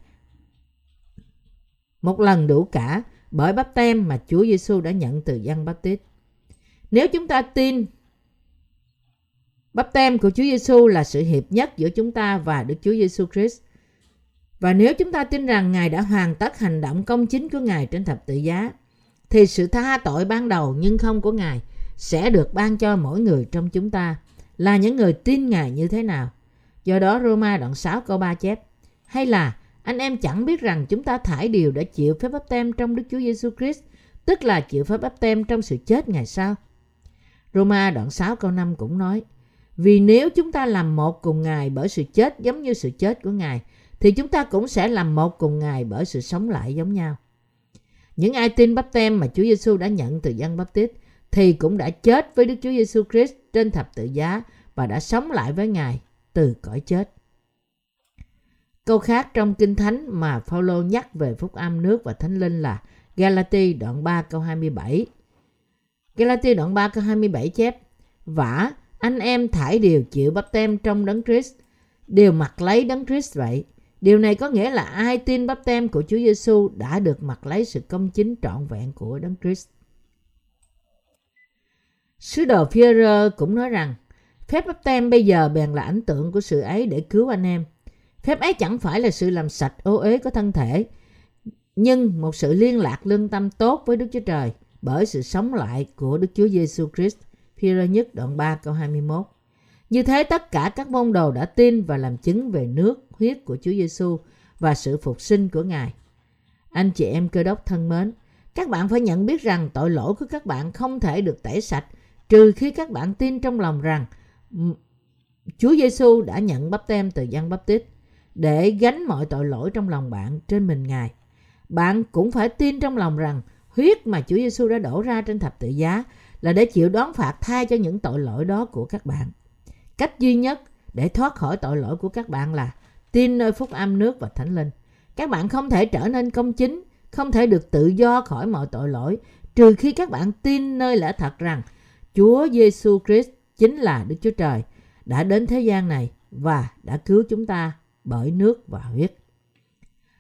Một lần đủ cả bởi bắp tem mà Chúa Giêsu đã nhận từ dân bắp tít. Nếu chúng ta tin bắp tem của Chúa Giêsu là sự hiệp nhất giữa chúng ta và Đức Chúa Giêsu Christ, và nếu chúng ta tin rằng Ngài đã hoàn tất hành động công chính của Ngài trên thập tự giá, thì sự tha tội ban đầu nhưng không của Ngài sẽ được ban cho mỗi người trong chúng ta là những người tin Ngài như thế nào. Do đó Roma đoạn 6 câu 3 chép Hay là anh em chẳng biết rằng chúng ta thải điều đã chịu phép báp tem trong Đức Chúa Giêsu Christ, tức là chịu phép báp tem trong sự chết ngày sau. Roma đoạn 6 câu 5 cũng nói Vì nếu chúng ta làm một cùng Ngài bởi sự chết giống như sự chết của Ngài, thì chúng ta cũng sẽ làm một cùng Ngài bởi sự sống lại giống nhau. Những ai tin bắp tem mà Chúa Giêsu đã nhận từ dân bắp tít thì cũng đã chết với Đức Chúa Giêsu Christ trên thập tự giá và đã sống lại với Ngài từ cõi chết. Câu khác trong Kinh Thánh mà Phaolô nhắc về phúc âm nước và thánh linh là Galati đoạn 3 câu 27. Galati đoạn 3 câu 27 chép Vả, anh em thải đều chịu bắp tem trong đấng Christ, đều mặc lấy đấng Christ vậy. Điều này có nghĩa là ai tin bắp tem của Chúa Giêsu đã được mặc lấy sự công chính trọn vẹn của đấng Christ. Sứ đồ Führer cũng nói rằng phép bắp tem bây giờ bèn là ảnh tượng của sự ấy để cứu anh em. Phép ấy chẳng phải là sự làm sạch ô uế của thân thể, nhưng một sự liên lạc lương tâm tốt với Đức Chúa Trời bởi sự sống lại của Đức Chúa Giêsu Christ. Phi-rơ nhất đoạn 3 câu 21. Như thế tất cả các môn đồ đã tin và làm chứng về nước, huyết của Chúa Giêsu và sự phục sinh của Ngài. Anh chị em cơ đốc thân mến, các bạn phải nhận biết rằng tội lỗi của các bạn không thể được tẩy sạch trừ khi các bạn tin trong lòng rằng Chúa Giêsu đã nhận bắp tem từ dân bắp tít để gánh mọi tội lỗi trong lòng bạn trên mình Ngài. Bạn cũng phải tin trong lòng rằng huyết mà Chúa Giêsu đã đổ ra trên thập tự giá là để chịu đón phạt thay cho những tội lỗi đó của các bạn. Cách duy nhất để thoát khỏi tội lỗi của các bạn là tin nơi phúc âm nước và thánh linh. Các bạn không thể trở nên công chính, không thể được tự do khỏi mọi tội lỗi trừ khi các bạn tin nơi lẽ thật rằng Chúa Giêsu Christ chính là Đức Chúa Trời đã đến thế gian này và đã cứu chúng ta bởi nước và huyết.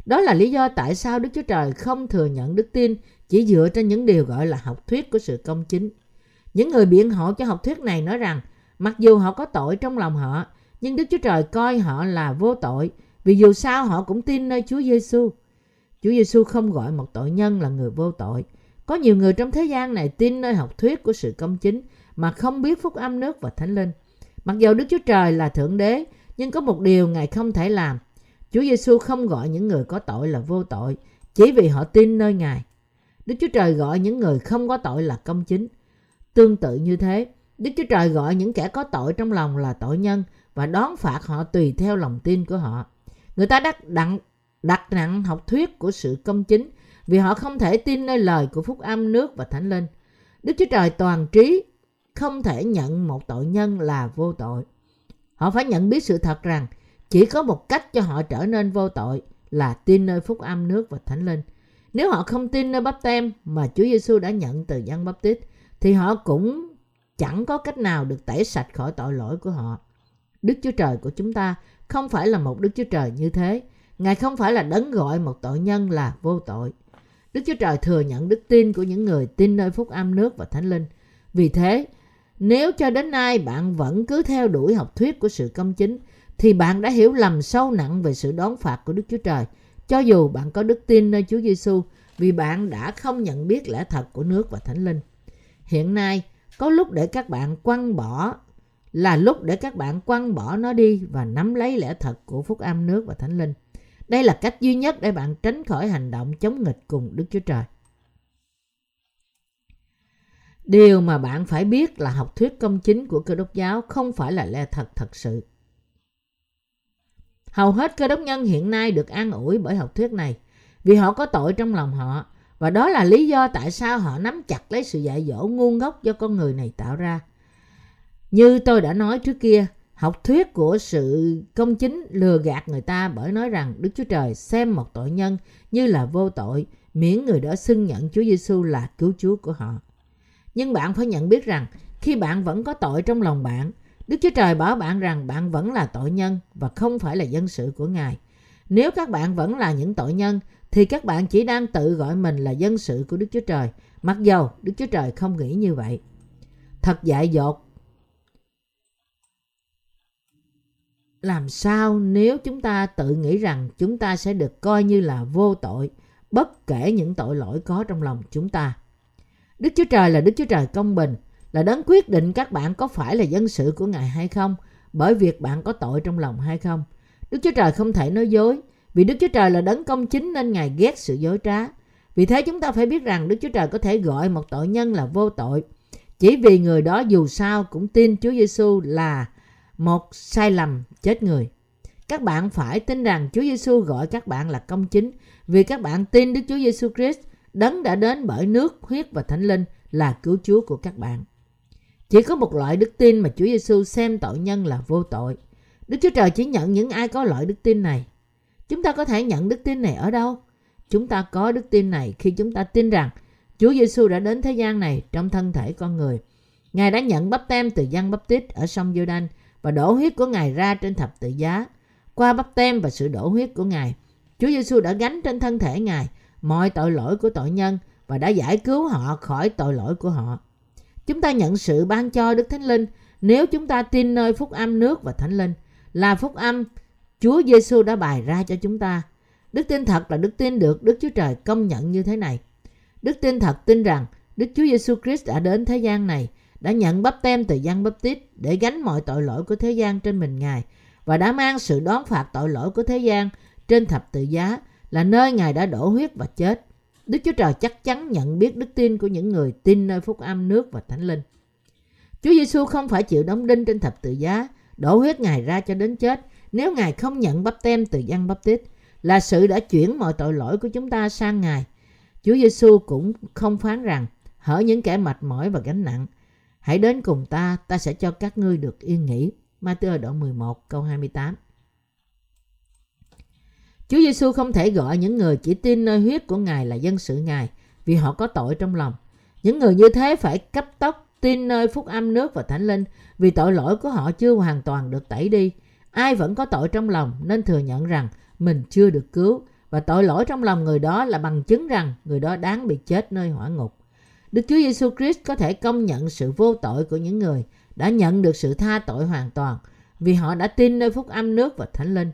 Đó là lý do tại sao Đức Chúa Trời không thừa nhận đức tin chỉ dựa trên những điều gọi là học thuyết của sự công chính. Những người biện hộ cho học thuyết này nói rằng mặc dù họ có tội trong lòng họ, nhưng Đức Chúa Trời coi họ là vô tội vì dù sao họ cũng tin nơi Chúa Giêsu. Chúa Giêsu không gọi một tội nhân là người vô tội. Có nhiều người trong thế gian này tin nơi học thuyết của sự công chính mà không biết phúc âm nước và thánh linh. Mặc dù Đức Chúa Trời là Thượng Đế, nhưng có một điều Ngài không thể làm. Chúa Giêsu không gọi những người có tội là vô tội chỉ vì họ tin nơi Ngài. Đức Chúa Trời gọi những người không có tội là công chính. Tương tự như thế, Đức Chúa Trời gọi những kẻ có tội trong lòng là tội nhân và đón phạt họ tùy theo lòng tin của họ. Người ta đặt, đặng đặt nặng học thuyết của sự công chính vì họ không thể tin nơi lời của phúc âm nước và thánh linh. Đức Chúa Trời toàn trí không thể nhận một tội nhân là vô tội. Họ phải nhận biết sự thật rằng chỉ có một cách cho họ trở nên vô tội là tin nơi phúc âm nước và thánh linh. Nếu họ không tin nơi bắp tem mà Chúa Giêsu đã nhận từ dân bắp tít thì họ cũng chẳng có cách nào được tẩy sạch khỏi tội lỗi của họ. Đức Chúa Trời của chúng ta không phải là một Đức Chúa Trời như thế. Ngài không phải là đấng gọi một tội nhân là vô tội. Đức Chúa Trời thừa nhận đức tin của những người tin nơi phúc âm nước và thánh linh. Vì thế, nếu cho đến nay bạn vẫn cứ theo đuổi học thuyết của sự công chính, thì bạn đã hiểu lầm sâu nặng về sự đón phạt của Đức Chúa Trời. Cho dù bạn có đức tin nơi Chúa Giêsu, vì bạn đã không nhận biết lẽ thật của nước và thánh linh. Hiện nay, có lúc để các bạn quăng bỏ là lúc để các bạn quăng bỏ nó đi và nắm lấy lẽ thật của phúc âm nước và thánh linh. Đây là cách duy nhất để bạn tránh khỏi hành động chống nghịch cùng Đức Chúa Trời. Điều mà bạn phải biết là học thuyết công chính của cơ đốc giáo không phải là lẽ thật thật sự. Hầu hết cơ đốc nhân hiện nay được an ủi bởi học thuyết này vì họ có tội trong lòng họ và đó là lý do tại sao họ nắm chặt lấy sự dạy dỗ ngu ngốc do con người này tạo ra. Như tôi đã nói trước kia, học thuyết của sự công chính lừa gạt người ta bởi nói rằng Đức Chúa Trời xem một tội nhân như là vô tội miễn người đó xưng nhận Chúa Giêsu là cứu Chúa của họ. Nhưng bạn phải nhận biết rằng khi bạn vẫn có tội trong lòng bạn, Đức Chúa Trời bảo bạn rằng bạn vẫn là tội nhân và không phải là dân sự của Ngài. Nếu các bạn vẫn là những tội nhân thì các bạn chỉ đang tự gọi mình là dân sự của Đức Chúa Trời, mặc dầu Đức Chúa Trời không nghĩ như vậy. Thật dại dột. Làm sao nếu chúng ta tự nghĩ rằng chúng ta sẽ được coi như là vô tội, bất kể những tội lỗi có trong lòng chúng ta? Đức Chúa Trời là Đức Chúa Trời công bình, là đấng quyết định các bạn có phải là dân sự của Ngài hay không, bởi việc bạn có tội trong lòng hay không. Đức Chúa Trời không thể nói dối, vì Đức Chúa Trời là đấng công chính nên Ngài ghét sự dối trá. Vì thế chúng ta phải biết rằng Đức Chúa Trời có thể gọi một tội nhân là vô tội, chỉ vì người đó dù sao cũng tin Chúa Giêsu là một sai lầm chết người. Các bạn phải tin rằng Chúa Giêsu gọi các bạn là công chính vì các bạn tin Đức Chúa Giêsu Christ đấng đã đến bởi nước, huyết và thánh linh là cứu Chúa của các bạn. Chỉ có một loại đức tin mà Chúa Giêsu xem tội nhân là vô tội. Đức Chúa Trời chỉ nhận những ai có loại đức tin này. Chúng ta có thể nhận đức tin này ở đâu? Chúng ta có đức tin này khi chúng ta tin rằng Chúa Giêsu đã đến thế gian này trong thân thể con người. Ngài đã nhận bắp tem từ dân bắp tít ở sông giô đanh và đổ huyết của Ngài ra trên thập tự giá. Qua bắp tem và sự đổ huyết của Ngài, Chúa Giêsu đã gánh trên thân thể Ngài mọi tội lỗi của tội nhân và đã giải cứu họ khỏi tội lỗi của họ. Chúng ta nhận sự ban cho Đức Thánh Linh nếu chúng ta tin nơi phúc âm nước và Thánh Linh là phúc âm Chúa Giêsu đã bày ra cho chúng ta. Đức tin thật là đức tin được Đức Chúa Trời công nhận như thế này. Đức tin thật tin rằng Đức Chúa Giêsu Christ đã đến thế gian này, đã nhận bắp tem từ dân bắp tít để gánh mọi tội lỗi của thế gian trên mình Ngài và đã mang sự đón phạt tội lỗi của thế gian trên thập tự giá là nơi Ngài đã đổ huyết và chết. Đức Chúa Trời chắc chắn nhận biết đức tin của những người tin nơi phúc âm nước và thánh linh. Chúa Giêsu không phải chịu đóng đinh trên thập tự giá, đổ huyết Ngài ra cho đến chết nếu Ngài không nhận bắp tem từ dân bắp tít là sự đã chuyển mọi tội lỗi của chúng ta sang Ngài. Chúa Giêsu cũng không phán rằng hở những kẻ mệt mỏi và gánh nặng. Hãy đến cùng ta, ta sẽ cho các ngươi được yên nghỉ. Matthew đoạn 11 câu 28 Chúa Giêsu không thể gọi những người chỉ tin nơi huyết của Ngài là dân sự Ngài, vì họ có tội trong lòng. Những người như thế phải cấp tốc tin nơi phúc âm nước và thánh linh, vì tội lỗi của họ chưa hoàn toàn được tẩy đi. Ai vẫn có tội trong lòng nên thừa nhận rằng mình chưa được cứu, và tội lỗi trong lòng người đó là bằng chứng rằng người đó đáng bị chết nơi hỏa ngục. Đức Chúa Giêsu Christ có thể công nhận sự vô tội của những người đã nhận được sự tha tội hoàn toàn, vì họ đã tin nơi phúc âm nước và thánh linh.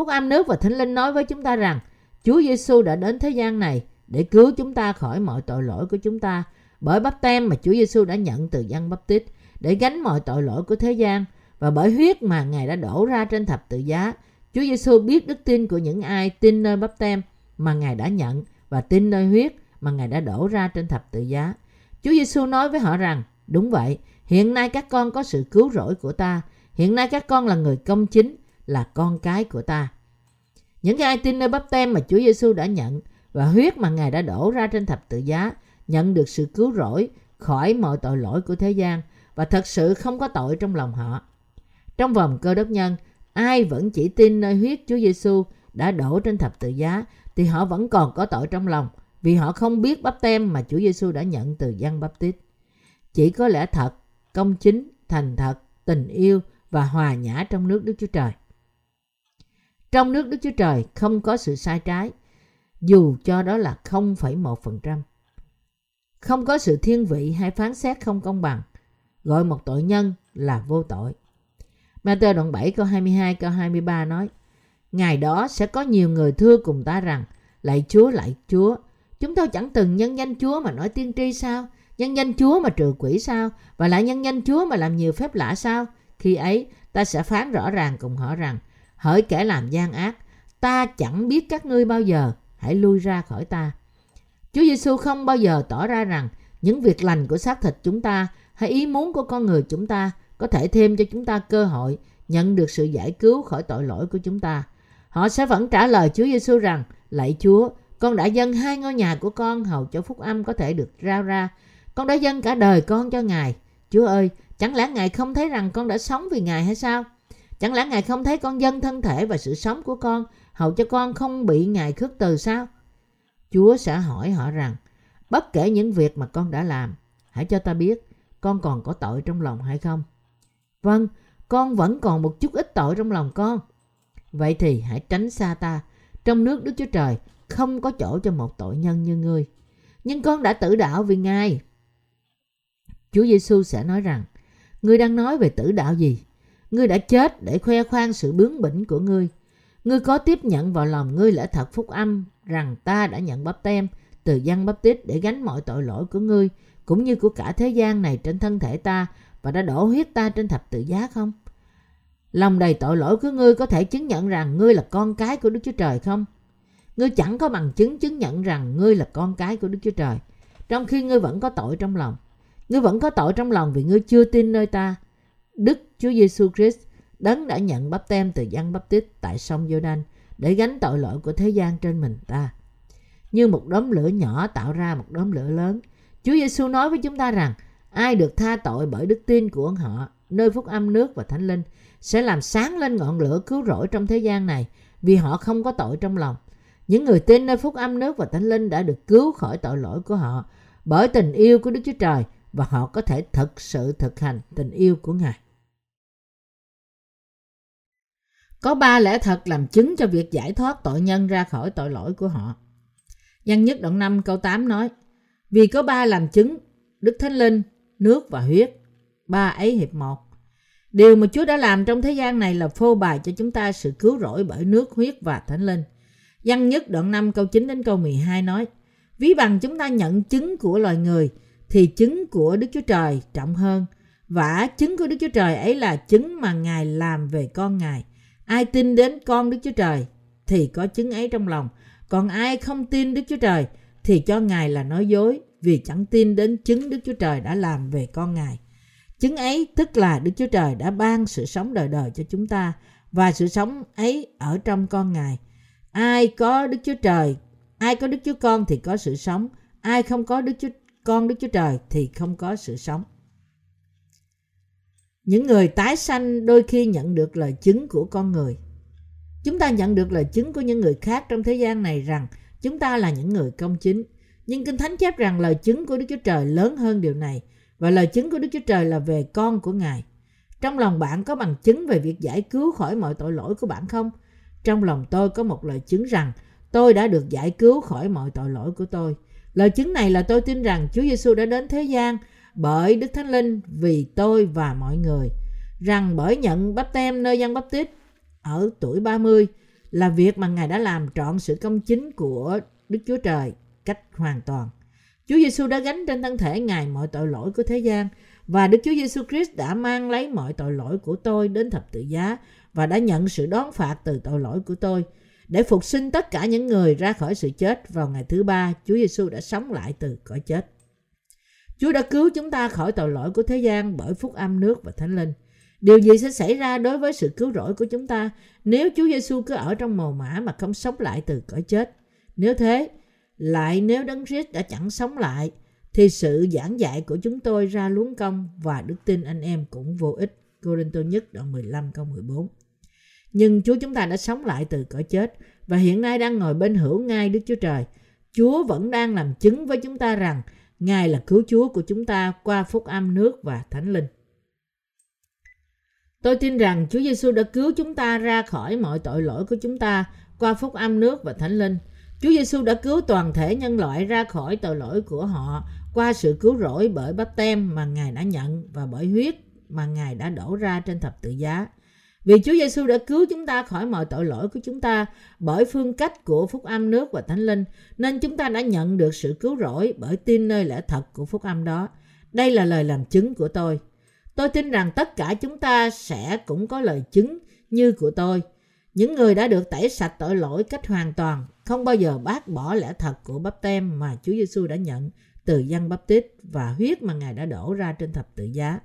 Phúc âm nước và Thánh Linh nói với chúng ta rằng Chúa Giêsu đã đến thế gian này để cứu chúng ta khỏi mọi tội lỗi của chúng ta. Bởi bắp tem mà Chúa Giêsu đã nhận từ dân bắp tít để gánh mọi tội lỗi của thế gian. Và bởi huyết mà Ngài đã đổ ra trên thập tự giá Chúa Giêsu biết đức tin của những ai tin nơi bắp tem mà Ngài đã nhận và tin nơi huyết mà Ngài đã đổ ra trên thập tự giá. Chúa Giêsu nói với họ rằng, đúng vậy, hiện nay các con có sự cứu rỗi của ta, hiện nay các con là người công chính, là con cái của ta. Những ai tin nơi bắp tem mà Chúa Giêsu đã nhận và huyết mà Ngài đã đổ ra trên thập tự giá, nhận được sự cứu rỗi khỏi mọi tội lỗi của thế gian và thật sự không có tội trong lòng họ. Trong vòng cơ đốc nhân, ai vẫn chỉ tin nơi huyết Chúa Giêsu đã đổ trên thập tự giá thì họ vẫn còn có tội trong lòng vì họ không biết bắp tem mà Chúa Giêsu đã nhận từ dân bắp tít. Chỉ có lẽ thật, công chính, thành thật, tình yêu và hòa nhã trong nước Đức Chúa Trời. Trong nước Đức Chúa Trời không có sự sai trái, dù cho đó là 0,1%. Không có sự thiên vị hay phán xét không công bằng, gọi một tội nhân là vô tội. Matthew đoạn 7 câu 22 câu 23 nói Ngày đó sẽ có nhiều người thưa cùng ta rằng Lạy Chúa, lạy Chúa Chúng tôi chẳng từng nhân danh Chúa mà nói tiên tri sao Nhân danh Chúa mà trừ quỷ sao Và lại nhân danh Chúa mà làm nhiều phép lạ sao Khi ấy ta sẽ phán rõ ràng cùng họ rằng Hỡi kẻ làm gian ác Ta chẳng biết các ngươi bao giờ Hãy lui ra khỏi ta Chúa Giêsu không bao giờ tỏ ra rằng những việc lành của xác thịt chúng ta hay ý muốn của con người chúng ta có thể thêm cho chúng ta cơ hội nhận được sự giải cứu khỏi tội lỗi của chúng ta. Họ sẽ vẫn trả lời Chúa Giêsu rằng, lạy Chúa, con đã dâng hai ngôi nhà của con hầu cho phúc âm có thể được rao ra. Con đã dâng cả đời con cho Ngài. Chúa ơi, chẳng lẽ Ngài không thấy rằng con đã sống vì Ngài hay sao? Chẳng lẽ Ngài không thấy con dân thân thể và sự sống của con hầu cho con không bị Ngài khước từ sao? Chúa sẽ hỏi họ rằng, bất kể những việc mà con đã làm, hãy cho ta biết con còn có tội trong lòng hay không? Vâng, con vẫn còn một chút ít tội trong lòng con. Vậy thì hãy tránh xa ta. Trong nước Đức Chúa Trời không có chỗ cho một tội nhân như ngươi. Nhưng con đã tử đạo vì Ngài. Chúa Giêsu sẽ nói rằng, ngươi đang nói về tử đạo gì? Ngươi đã chết để khoe khoang sự bướng bỉnh của ngươi. Ngươi có tiếp nhận vào lòng ngươi lẽ thật phúc âm rằng ta đã nhận bắp tem từ dân bắp tít để gánh mọi tội lỗi của ngươi cũng như của cả thế gian này trên thân thể ta và đã đổ huyết ta trên thập tự giá không? Lòng đầy tội lỗi của ngươi có thể chứng nhận rằng ngươi là con cái của Đức Chúa Trời không? Ngươi chẳng có bằng chứng chứng nhận rằng ngươi là con cái của Đức Chúa Trời, trong khi ngươi vẫn có tội trong lòng. Ngươi vẫn có tội trong lòng vì ngươi chưa tin nơi ta. Đức Chúa Giêsu Christ đấng đã nhận bắp tem từ dân bắp tít tại sông giô đanh để gánh tội lỗi của thế gian trên mình ta. Như một đốm lửa nhỏ tạo ra một đốm lửa lớn, Chúa Giêsu nói với chúng ta rằng ai được tha tội bởi đức tin của họ nơi phúc âm nước và thánh linh sẽ làm sáng lên ngọn lửa cứu rỗi trong thế gian này vì họ không có tội trong lòng. Những người tin nơi phúc âm nước và thánh linh đã được cứu khỏi tội lỗi của họ bởi tình yêu của Đức Chúa Trời và họ có thể thực sự thực hành tình yêu của Ngài. Có ba lẽ thật làm chứng cho việc giải thoát tội nhân ra khỏi tội lỗi của họ. văn nhất đoạn 5 câu 8 nói Vì có ba làm chứng Đức Thánh Linh, nước và huyết Ba ấy hiệp một Điều mà Chúa đã làm trong thế gian này là phô bày cho chúng ta sự cứu rỗi bởi nước, huyết và thánh linh. Văn nhất đoạn 5 câu 9 đến câu 12 nói Ví bằng chúng ta nhận chứng của loài người thì chứng của Đức Chúa Trời trọng hơn. Và chứng của Đức Chúa Trời ấy là chứng mà Ngài làm về con Ngài. Ai tin đến con Đức Chúa Trời thì có chứng ấy trong lòng. Còn ai không tin Đức Chúa Trời thì cho Ngài là nói dối vì chẳng tin đến chứng Đức Chúa Trời đã làm về con Ngài. Chứng ấy tức là Đức Chúa Trời đã ban sự sống đời đời cho chúng ta và sự sống ấy ở trong con Ngài. Ai có Đức Chúa Trời, ai có Đức Chúa Con thì có sự sống, ai không có Đức Chúa Con Đức Chúa Trời thì không có sự sống. Những người tái sanh đôi khi nhận được lời chứng của con người. Chúng ta nhận được lời chứng của những người khác trong thế gian này rằng chúng ta là những người công chính. Nhưng Kinh Thánh chép rằng lời chứng của Đức Chúa Trời lớn hơn điều này, và lời chứng của Đức Chúa Trời là về con của Ngài. Trong lòng bạn có bằng chứng về việc giải cứu khỏi mọi tội lỗi của bạn không? Trong lòng tôi có một lời chứng rằng tôi đã được giải cứu khỏi mọi tội lỗi của tôi. Lời chứng này là tôi tin rằng Chúa Giêsu đã đến thế gian bởi Đức Thánh Linh vì tôi và mọi người. Rằng bởi nhận bắp tem nơi dân bắp tít ở tuổi 30 là việc mà Ngài đã làm trọn sự công chính của Đức Chúa Trời cách hoàn toàn. Chúa Giêsu đã gánh trên thân thể Ngài mọi tội lỗi của thế gian và Đức Chúa Giêsu Christ đã mang lấy mọi tội lỗi của tôi đến thập tự giá và đã nhận sự đón phạt từ tội lỗi của tôi. Để phục sinh tất cả những người ra khỏi sự chết vào ngày thứ ba, Chúa Giêsu đã sống lại từ cõi chết. Chúa đã cứu chúng ta khỏi tội lỗi của thế gian bởi phúc âm nước và thánh linh. Điều gì sẽ xảy ra đối với sự cứu rỗi của chúng ta nếu Chúa Giêsu cứ ở trong mồ mã mà không sống lại từ cõi chết? Nếu thế, lại nếu Đấng Christ đã chẳng sống lại, thì sự giảng dạy của chúng tôi ra luống công và đức tin anh em cũng vô ích. Cô-rin-tô nhất đoạn 15 câu 14 Nhưng Chúa chúng ta đã sống lại từ cõi chết và hiện nay đang ngồi bên hữu ngai Đức Chúa Trời. Chúa vẫn đang làm chứng với chúng ta rằng Ngài là cứu Chúa của chúng ta qua phúc âm nước và thánh linh. Tôi tin rằng Chúa Giêsu đã cứu chúng ta ra khỏi mọi tội lỗi của chúng ta qua phúc âm nước và thánh linh. Chúa Giêsu đã cứu toàn thể nhân loại ra khỏi tội lỗi của họ qua sự cứu rỗi bởi bắp tem mà Ngài đã nhận và bởi huyết mà Ngài đã đổ ra trên thập tự giá. Vì Chúa Giêsu đã cứu chúng ta khỏi mọi tội lỗi của chúng ta bởi phương cách của phúc âm nước và thánh linh, nên chúng ta đã nhận được sự cứu rỗi bởi tin nơi lẽ thật của phúc âm đó. Đây là lời làm chứng của tôi. Tôi tin rằng tất cả chúng ta sẽ cũng có lời chứng như của tôi. Những người đã được tẩy sạch tội lỗi cách hoàn toàn, không bao giờ bác bỏ lẽ thật của bắp tem mà Chúa Giêsu đã nhận từ dân bắp tít và huyết mà Ngài đã đổ ra trên thập tự giá.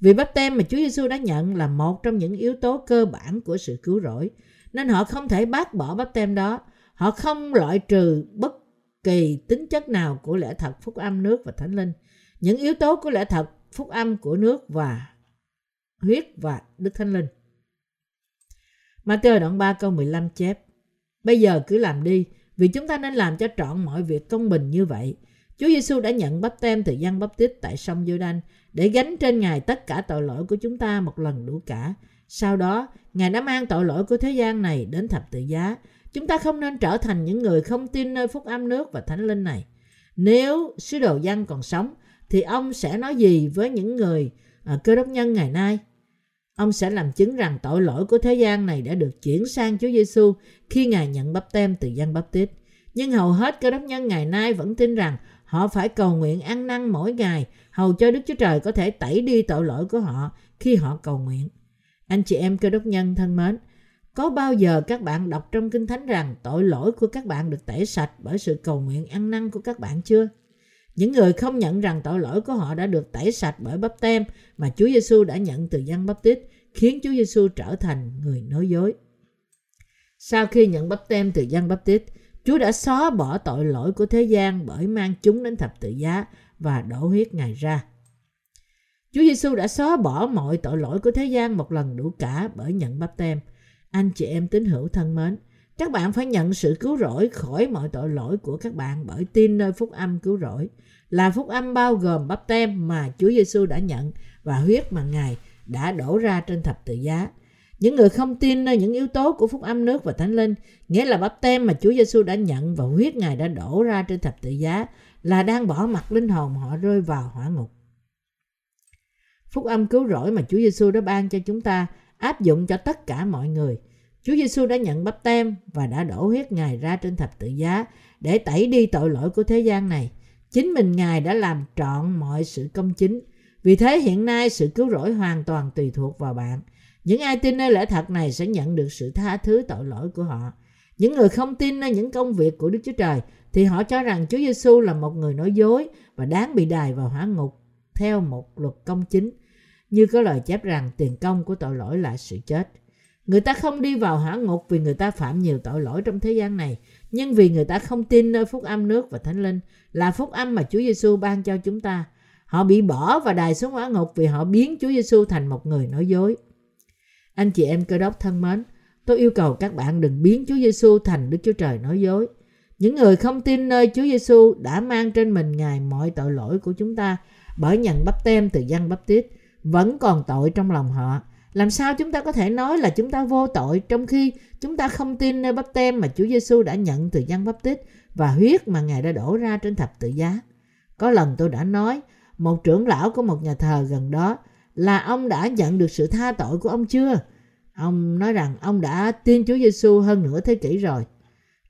Vì bắp tem mà Chúa Giêsu đã nhận là một trong những yếu tố cơ bản của sự cứu rỗi, nên họ không thể bác bỏ bắp tem đó. Họ không loại trừ bất kỳ tính chất nào của lẽ thật phúc âm nước và thánh linh. Những yếu tố của lẽ thật phúc âm của nước và huyết và đức thánh linh. Matthew đoạn 3 câu 15 chép Bây giờ cứ làm đi, vì chúng ta nên làm cho trọn mọi việc công bình như vậy. Chúa Giêsu đã nhận bắp tem từ dân bắp tít tại sông giô đanh để gánh trên Ngài tất cả tội lỗi của chúng ta một lần đủ cả. Sau đó, Ngài đã mang tội lỗi của thế gian này đến thập tự giá. Chúng ta không nên trở thành những người không tin nơi phúc âm nước và thánh linh này. Nếu sứ đồ dân còn sống, thì ông sẽ nói gì với những người à, cơ đốc nhân ngày nay? Ông sẽ làm chứng rằng tội lỗi của thế gian này đã được chuyển sang Chúa Giêsu khi Ngài nhận bắp tem từ dân bắp tít. Nhưng hầu hết cơ đốc nhân ngày nay vẫn tin rằng họ phải cầu nguyện ăn năn mỗi ngày hầu cho Đức Chúa Trời có thể tẩy đi tội lỗi của họ khi họ cầu nguyện. Anh chị em cơ đốc nhân thân mến, có bao giờ các bạn đọc trong Kinh Thánh rằng tội lỗi của các bạn được tẩy sạch bởi sự cầu nguyện ăn năn của các bạn chưa? Những người không nhận rằng tội lỗi của họ đã được tẩy sạch bởi bắp tem mà Chúa Giêsu đã nhận từ dân bắp tít, khiến Chúa Giêsu trở thành người nói dối. Sau khi nhận bắp tem từ dân bắp tít, Chúa đã xóa bỏ tội lỗi của thế gian bởi mang chúng đến thập tự giá và đổ huyết Ngài ra. Chúa Giêsu đã xóa bỏ mọi tội lỗi của thế gian một lần đủ cả bởi nhận bắp tem. Anh chị em tín hữu thân mến, các bạn phải nhận sự cứu rỗi khỏi mọi tội lỗi của các bạn bởi tin nơi phúc âm cứu rỗi. Là phúc âm bao gồm bắp tem mà Chúa Giêsu đã nhận và huyết mà Ngài đã đổ ra trên thập tự giá. Những người không tin nơi những yếu tố của phúc âm nước và thánh linh, nghĩa là bắp tem mà Chúa Giêsu đã nhận và huyết Ngài đã đổ ra trên thập tự giá, là đang bỏ mặt linh hồn họ rơi vào hỏa ngục. Phúc âm cứu rỗi mà Chúa Giêsu đã ban cho chúng ta áp dụng cho tất cả mọi người. Chúa Giêsu đã nhận bắp tem và đã đổ huyết Ngài ra trên thập tự giá để tẩy đi tội lỗi của thế gian này. Chính mình Ngài đã làm trọn mọi sự công chính. Vì thế hiện nay sự cứu rỗi hoàn toàn tùy thuộc vào bạn. Những ai tin nơi lẽ thật này sẽ nhận được sự tha thứ tội lỗi của họ. Những người không tin nơi những công việc của Đức Chúa Trời thì họ cho rằng Chúa Giêsu là một người nói dối và đáng bị đày vào hỏa ngục theo một luật công chính. Như có lời chép rằng tiền công của tội lỗi là sự chết. Người ta không đi vào hỏa ngục vì người ta phạm nhiều tội lỗi trong thế gian này, nhưng vì người ta không tin nơi phúc âm nước và thánh linh là phúc âm mà Chúa Giêsu ban cho chúng ta. Họ bị bỏ và đài xuống hỏa ngục vì họ biến Chúa Giêsu thành một người nói dối. Anh chị em cơ đốc thân mến, tôi yêu cầu các bạn đừng biến Chúa Giêsu thành Đức Chúa Trời nói dối. Những người không tin nơi Chúa Giêsu đã mang trên mình Ngài mọi tội lỗi của chúng ta bởi nhận bắp tem từ dân bắp tít vẫn còn tội trong lòng họ. Làm sao chúng ta có thể nói là chúng ta vô tội trong khi chúng ta không tin nơi bắp tem mà Chúa Giêsu đã nhận từ dân bắp tít và huyết mà Ngài đã đổ ra trên thập tự giá? Có lần tôi đã nói, một trưởng lão của một nhà thờ gần đó là ông đã nhận được sự tha tội của ông chưa? Ông nói rằng ông đã tin Chúa Giêsu hơn nửa thế kỷ rồi.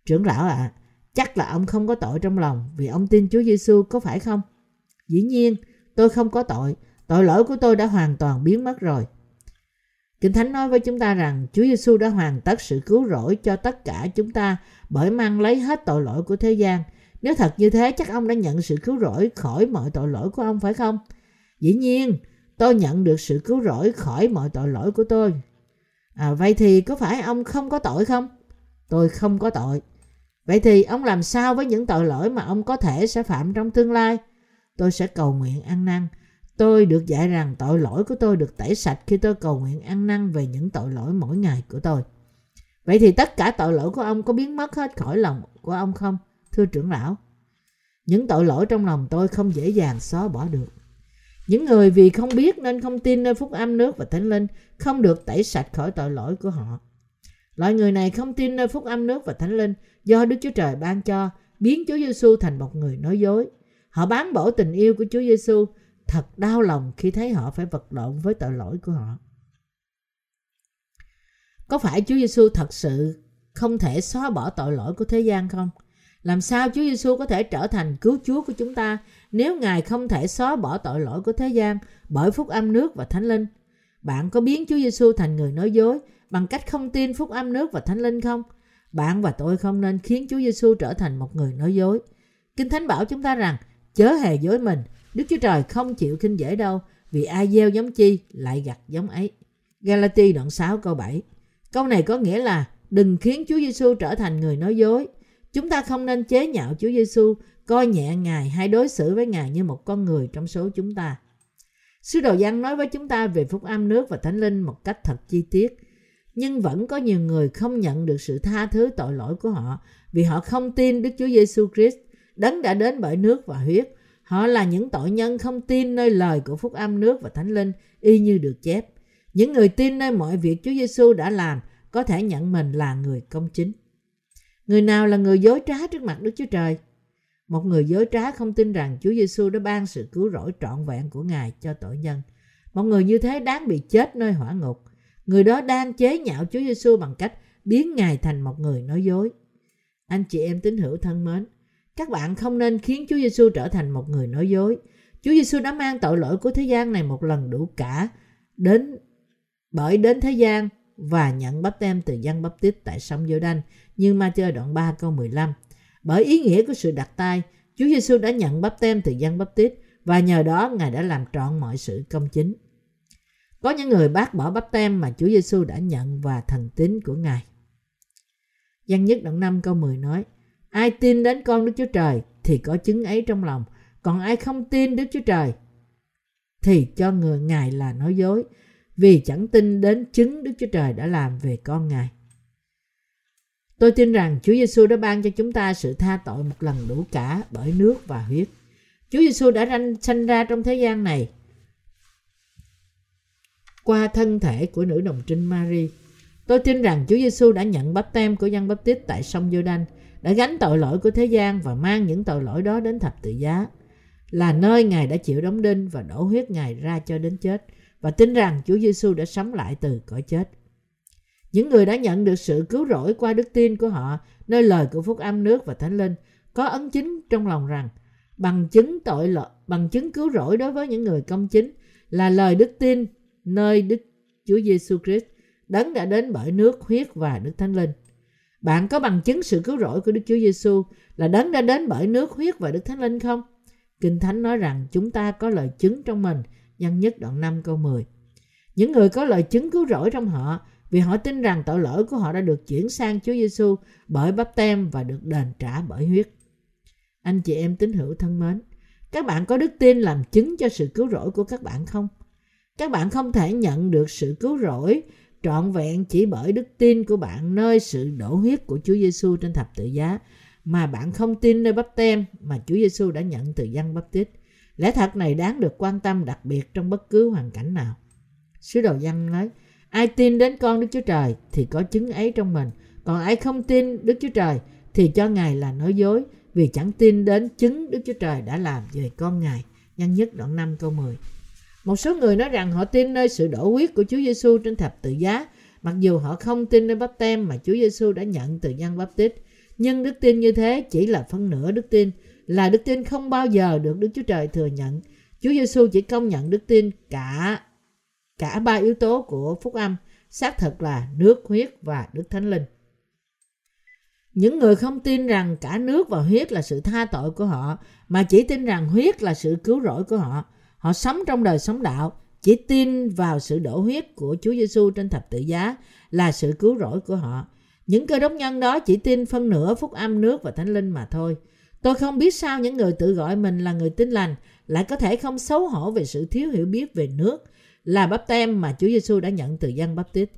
Trưởng lão ạ, à, chắc là ông không có tội trong lòng vì ông tin Chúa Giêsu có phải không? Dĩ nhiên, tôi không có tội, tội lỗi của tôi đã hoàn toàn biến mất rồi. Kinh Thánh nói với chúng ta rằng Chúa Giêsu đã hoàn tất sự cứu rỗi cho tất cả chúng ta bởi mang lấy hết tội lỗi của thế gian. Nếu thật như thế chắc ông đã nhận sự cứu rỗi khỏi mọi tội lỗi của ông phải không? Dĩ nhiên, tôi nhận được sự cứu rỗi khỏi mọi tội lỗi của tôi. À, vậy thì có phải ông không có tội không? Tôi không có tội. Vậy thì ông làm sao với những tội lỗi mà ông có thể sẽ phạm trong tương lai? Tôi sẽ cầu nguyện ăn năn. Tôi được dạy rằng tội lỗi của tôi được tẩy sạch khi tôi cầu nguyện ăn năn về những tội lỗi mỗi ngày của tôi. Vậy thì tất cả tội lỗi của ông có biến mất hết khỏi lòng của ông không? Thưa trưởng lão, những tội lỗi trong lòng tôi không dễ dàng xóa bỏ được. Những người vì không biết nên không tin nơi phúc âm nước và thánh linh, không được tẩy sạch khỏi tội lỗi của họ. Loại người này không tin nơi phúc âm nước và thánh linh, do Đức Chúa Trời ban cho, biến Chúa Giêsu thành một người nói dối. Họ bán bỏ tình yêu của Chúa Giêsu, thật đau lòng khi thấy họ phải vật lộn với tội lỗi của họ. Có phải Chúa Giêsu thật sự không thể xóa bỏ tội lỗi của thế gian không? Làm sao Chúa Giêsu có thể trở thành cứu Chúa của chúng ta nếu Ngài không thể xóa bỏ tội lỗi của thế gian bởi phúc âm nước và thánh linh? Bạn có biến Chúa Giêsu thành người nói dối bằng cách không tin phúc âm nước và thánh linh không? Bạn và tôi không nên khiến Chúa Giêsu trở thành một người nói dối. Kinh Thánh bảo chúng ta rằng chớ hề dối mình. Đức Chúa Trời không chịu khinh dễ đâu vì ai gieo giống chi lại gặt giống ấy. Galati đoạn 6 câu 7 Câu này có nghĩa là đừng khiến Chúa Giêsu trở thành người nói dối. Chúng ta không nên chế nhạo Chúa Giêsu, coi nhẹ Ngài hay đối xử với Ngài như một con người trong số chúng ta. Sứ đồ Giăng nói với chúng ta về phúc âm nước và thánh linh một cách thật chi tiết nhưng vẫn có nhiều người không nhận được sự tha thứ tội lỗi của họ vì họ không tin Đức Chúa Giêsu Christ đấng đã đến bởi nước và huyết. Họ là những tội nhân không tin nơi lời của phúc âm nước và thánh linh y như được chép. Những người tin nơi mọi việc Chúa Giêsu đã làm có thể nhận mình là người công chính. Người nào là người dối trá trước mặt Đức Chúa Trời? Một người dối trá không tin rằng Chúa Giêsu đã ban sự cứu rỗi trọn vẹn của Ngài cho tội nhân. Một người như thế đáng bị chết nơi hỏa ngục. Người đó đang chế nhạo Chúa Giêsu bằng cách biến Ngài thành một người nói dối. Anh chị em tín hữu thân mến, các bạn không nên khiến Chúa Giêsu trở thành một người nói dối. Chúa Giêsu đã mang tội lỗi của thế gian này một lần đủ cả đến bởi đến thế gian và nhận bắp tem từ dân bắp tít tại sông giô đanh như ma chơi đoạn 3 câu 15. Bởi ý nghĩa của sự đặt tay, Chúa Giêsu đã nhận bắp tem từ dân bắp tít và nhờ đó Ngài đã làm trọn mọi sự công chính. Có những người bác bỏ bắp tem mà Chúa Giêsu đã nhận và thần tín của Ngài. Văn nhất đoạn 5 câu 10 nói, Ai tin đến con Đức Chúa Trời thì có chứng ấy trong lòng, còn ai không tin Đức Chúa Trời thì cho người Ngài là nói dối, vì chẳng tin đến chứng Đức Chúa Trời đã làm về con Ngài. Tôi tin rằng Chúa Giêsu đã ban cho chúng ta sự tha tội một lần đủ cả bởi nước và huyết. Chúa Giêsu đã ranh sanh ra trong thế gian này qua thân thể của nữ đồng trinh Mary. Tôi tin rằng Chúa Giêsu đã nhận bắp tem của dân bắp tít tại sông giô đanh đã gánh tội lỗi của thế gian và mang những tội lỗi đó đến thập tự giá, là nơi Ngài đã chịu đóng đinh và đổ huyết Ngài ra cho đến chết, và tin rằng Chúa Giêsu đã sống lại từ cõi chết. Những người đã nhận được sự cứu rỗi qua đức tin của họ nơi lời của phúc âm nước và thánh linh có ấn chính trong lòng rằng bằng chứng tội lỗi, bằng chứng cứu rỗi đối với những người công chính là lời đức tin nơi Đức Chúa Giêsu Christ đấng đã đến bởi nước, huyết và Đức Thánh Linh. Bạn có bằng chứng sự cứu rỗi của Đức Chúa Giêsu là đấng đã đến bởi nước, huyết và Đức Thánh Linh không? Kinh Thánh nói rằng chúng ta có lời chứng trong mình, nhân nhất đoạn 5 câu 10. Những người có lời chứng cứu rỗi trong họ vì họ tin rằng tội lỗi của họ đã được chuyển sang Chúa Giêsu bởi bắp tem và được đền trả bởi huyết. Anh chị em tín hữu thân mến, các bạn có đức tin làm chứng cho sự cứu rỗi của các bạn không? Các bạn không thể nhận được sự cứu rỗi trọn vẹn chỉ bởi đức tin của bạn nơi sự đổ huyết của Chúa Giêsu trên thập tự giá mà bạn không tin nơi bắp tem mà Chúa Giêsu đã nhận từ dân bắp tít. Lẽ thật này đáng được quan tâm đặc biệt trong bất cứ hoàn cảnh nào. Sứ đồ dân nói, ai tin đến con Đức Chúa Trời thì có chứng ấy trong mình, còn ai không tin Đức Chúa Trời thì cho Ngài là nói dối vì chẳng tin đến chứng Đức Chúa Trời đã làm về con Ngài. Nhân nhất đoạn 5 câu 10 một số người nói rằng họ tin nơi sự đổ huyết của Chúa Giêsu trên thập tự giá, mặc dù họ không tin nơi bắp tem mà Chúa Giêsu đã nhận từ dân bắp tít. Nhưng đức tin như thế chỉ là phân nửa đức tin, là đức tin không bao giờ được Đức Chúa Trời thừa nhận. Chúa Giêsu chỉ công nhận đức tin cả cả ba yếu tố của phúc âm xác thực là nước, huyết và Đức Thánh Linh. Những người không tin rằng cả nước và huyết là sự tha tội của họ, mà chỉ tin rằng huyết là sự cứu rỗi của họ. Họ sống trong đời sống đạo, chỉ tin vào sự đổ huyết của Chúa Giêsu trên thập tự giá là sự cứu rỗi của họ. Những cơ đốc nhân đó chỉ tin phân nửa phúc âm nước và thánh linh mà thôi. Tôi không biết sao những người tự gọi mình là người tin lành lại có thể không xấu hổ về sự thiếu hiểu biết về nước là bắp tem mà Chúa Giêsu đã nhận từ dân bắp tít.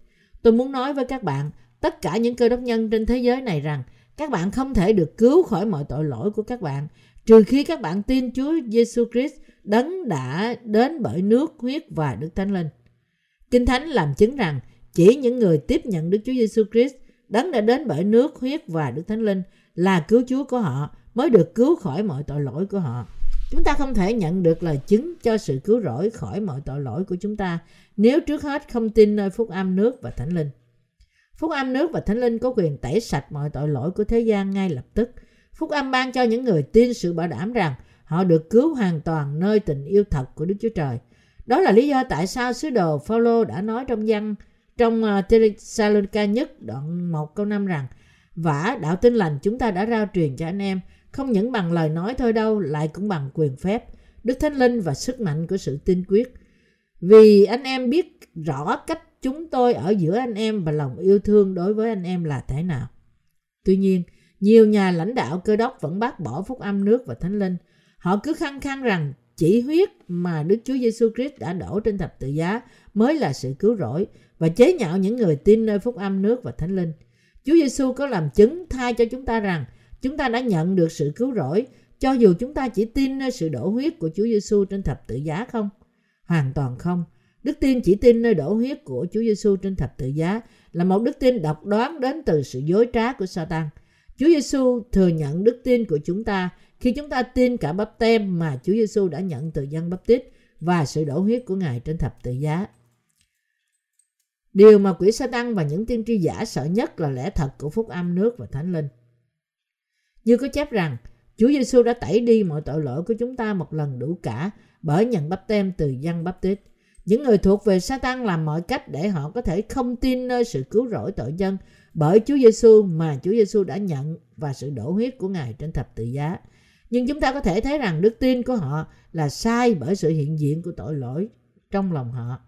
Tôi muốn nói với các bạn, tất cả những cơ đốc nhân trên thế giới này rằng các bạn không thể được cứu khỏi mọi tội lỗi của các bạn trừ khi các bạn tin Chúa Giêsu Christ đấng đã đến bởi nước, huyết và Đức Thánh Linh. Kinh Thánh làm chứng rằng chỉ những người tiếp nhận Đức Chúa Giêsu Christ đấng đã đến bởi nước, huyết và Đức Thánh Linh là cứu Chúa của họ mới được cứu khỏi mọi tội lỗi của họ. Chúng ta không thể nhận được lời chứng cho sự cứu rỗi khỏi mọi tội lỗi của chúng ta nếu trước hết không tin nơi phúc âm nước và thánh linh. Phúc âm nước và thánh linh có quyền tẩy sạch mọi tội lỗi của thế gian ngay lập tức. Phúc âm ban cho những người tin sự bảo đảm rằng họ được cứu hoàn toàn nơi tình yêu thật của Đức Chúa Trời. Đó là lý do tại sao sứ đồ Phaolô đã nói trong văn, trong ờ, Thessalonica nhất đoạn 1 câu 5 rằng, vả đạo tin lành chúng ta đã rao truyền cho anh em không những bằng lời nói thôi đâu lại cũng bằng quyền phép Đức Thánh Linh và sức mạnh của sự tin quyết vì anh em biết rõ cách chúng tôi ở giữa anh em và lòng yêu thương đối với anh em là thế nào. Tuy nhiên, nhiều nhà lãnh đạo cơ đốc vẫn bác bỏ phúc âm nước và thánh linh. Họ cứ khăng khăng rằng chỉ huyết mà Đức Chúa Giêsu Christ đã đổ trên thập tự giá mới là sự cứu rỗi và chế nhạo những người tin nơi phúc âm nước và thánh linh. Chúa Giêsu có làm chứng thay cho chúng ta rằng chúng ta đã nhận được sự cứu rỗi, cho dù chúng ta chỉ tin nơi sự đổ huyết của Chúa Giêsu trên thập tự giá không? Hoàn toàn không. Đức tin chỉ tin nơi đổ huyết của Chúa Giêsu trên thập tự giá là một đức tin độc đoán đến từ sự dối trá của Satan. Chúa Giêsu thừa nhận đức tin của chúng ta khi chúng ta tin cả bắp tem mà Chúa Giêsu đã nhận từ dân bắp tít và sự đổ huyết của Ngài trên thập tự giá. Điều mà quỷ Satan và những tiên tri giả sợ nhất là lẽ thật của phúc âm nước và thánh linh. Như có chép rằng, Chúa Giêsu đã tẩy đi mọi tội lỗi của chúng ta một lần đủ cả bởi nhận bắp tem từ dân bắp tít. Những người thuộc về Satan làm mọi cách để họ có thể không tin nơi sự cứu rỗi tội dân bởi Chúa Giêsu mà Chúa Giêsu đã nhận và sự đổ huyết của Ngài trên thập tự giá. Nhưng chúng ta có thể thấy rằng đức tin của họ là sai bởi sự hiện diện của tội lỗi trong lòng họ.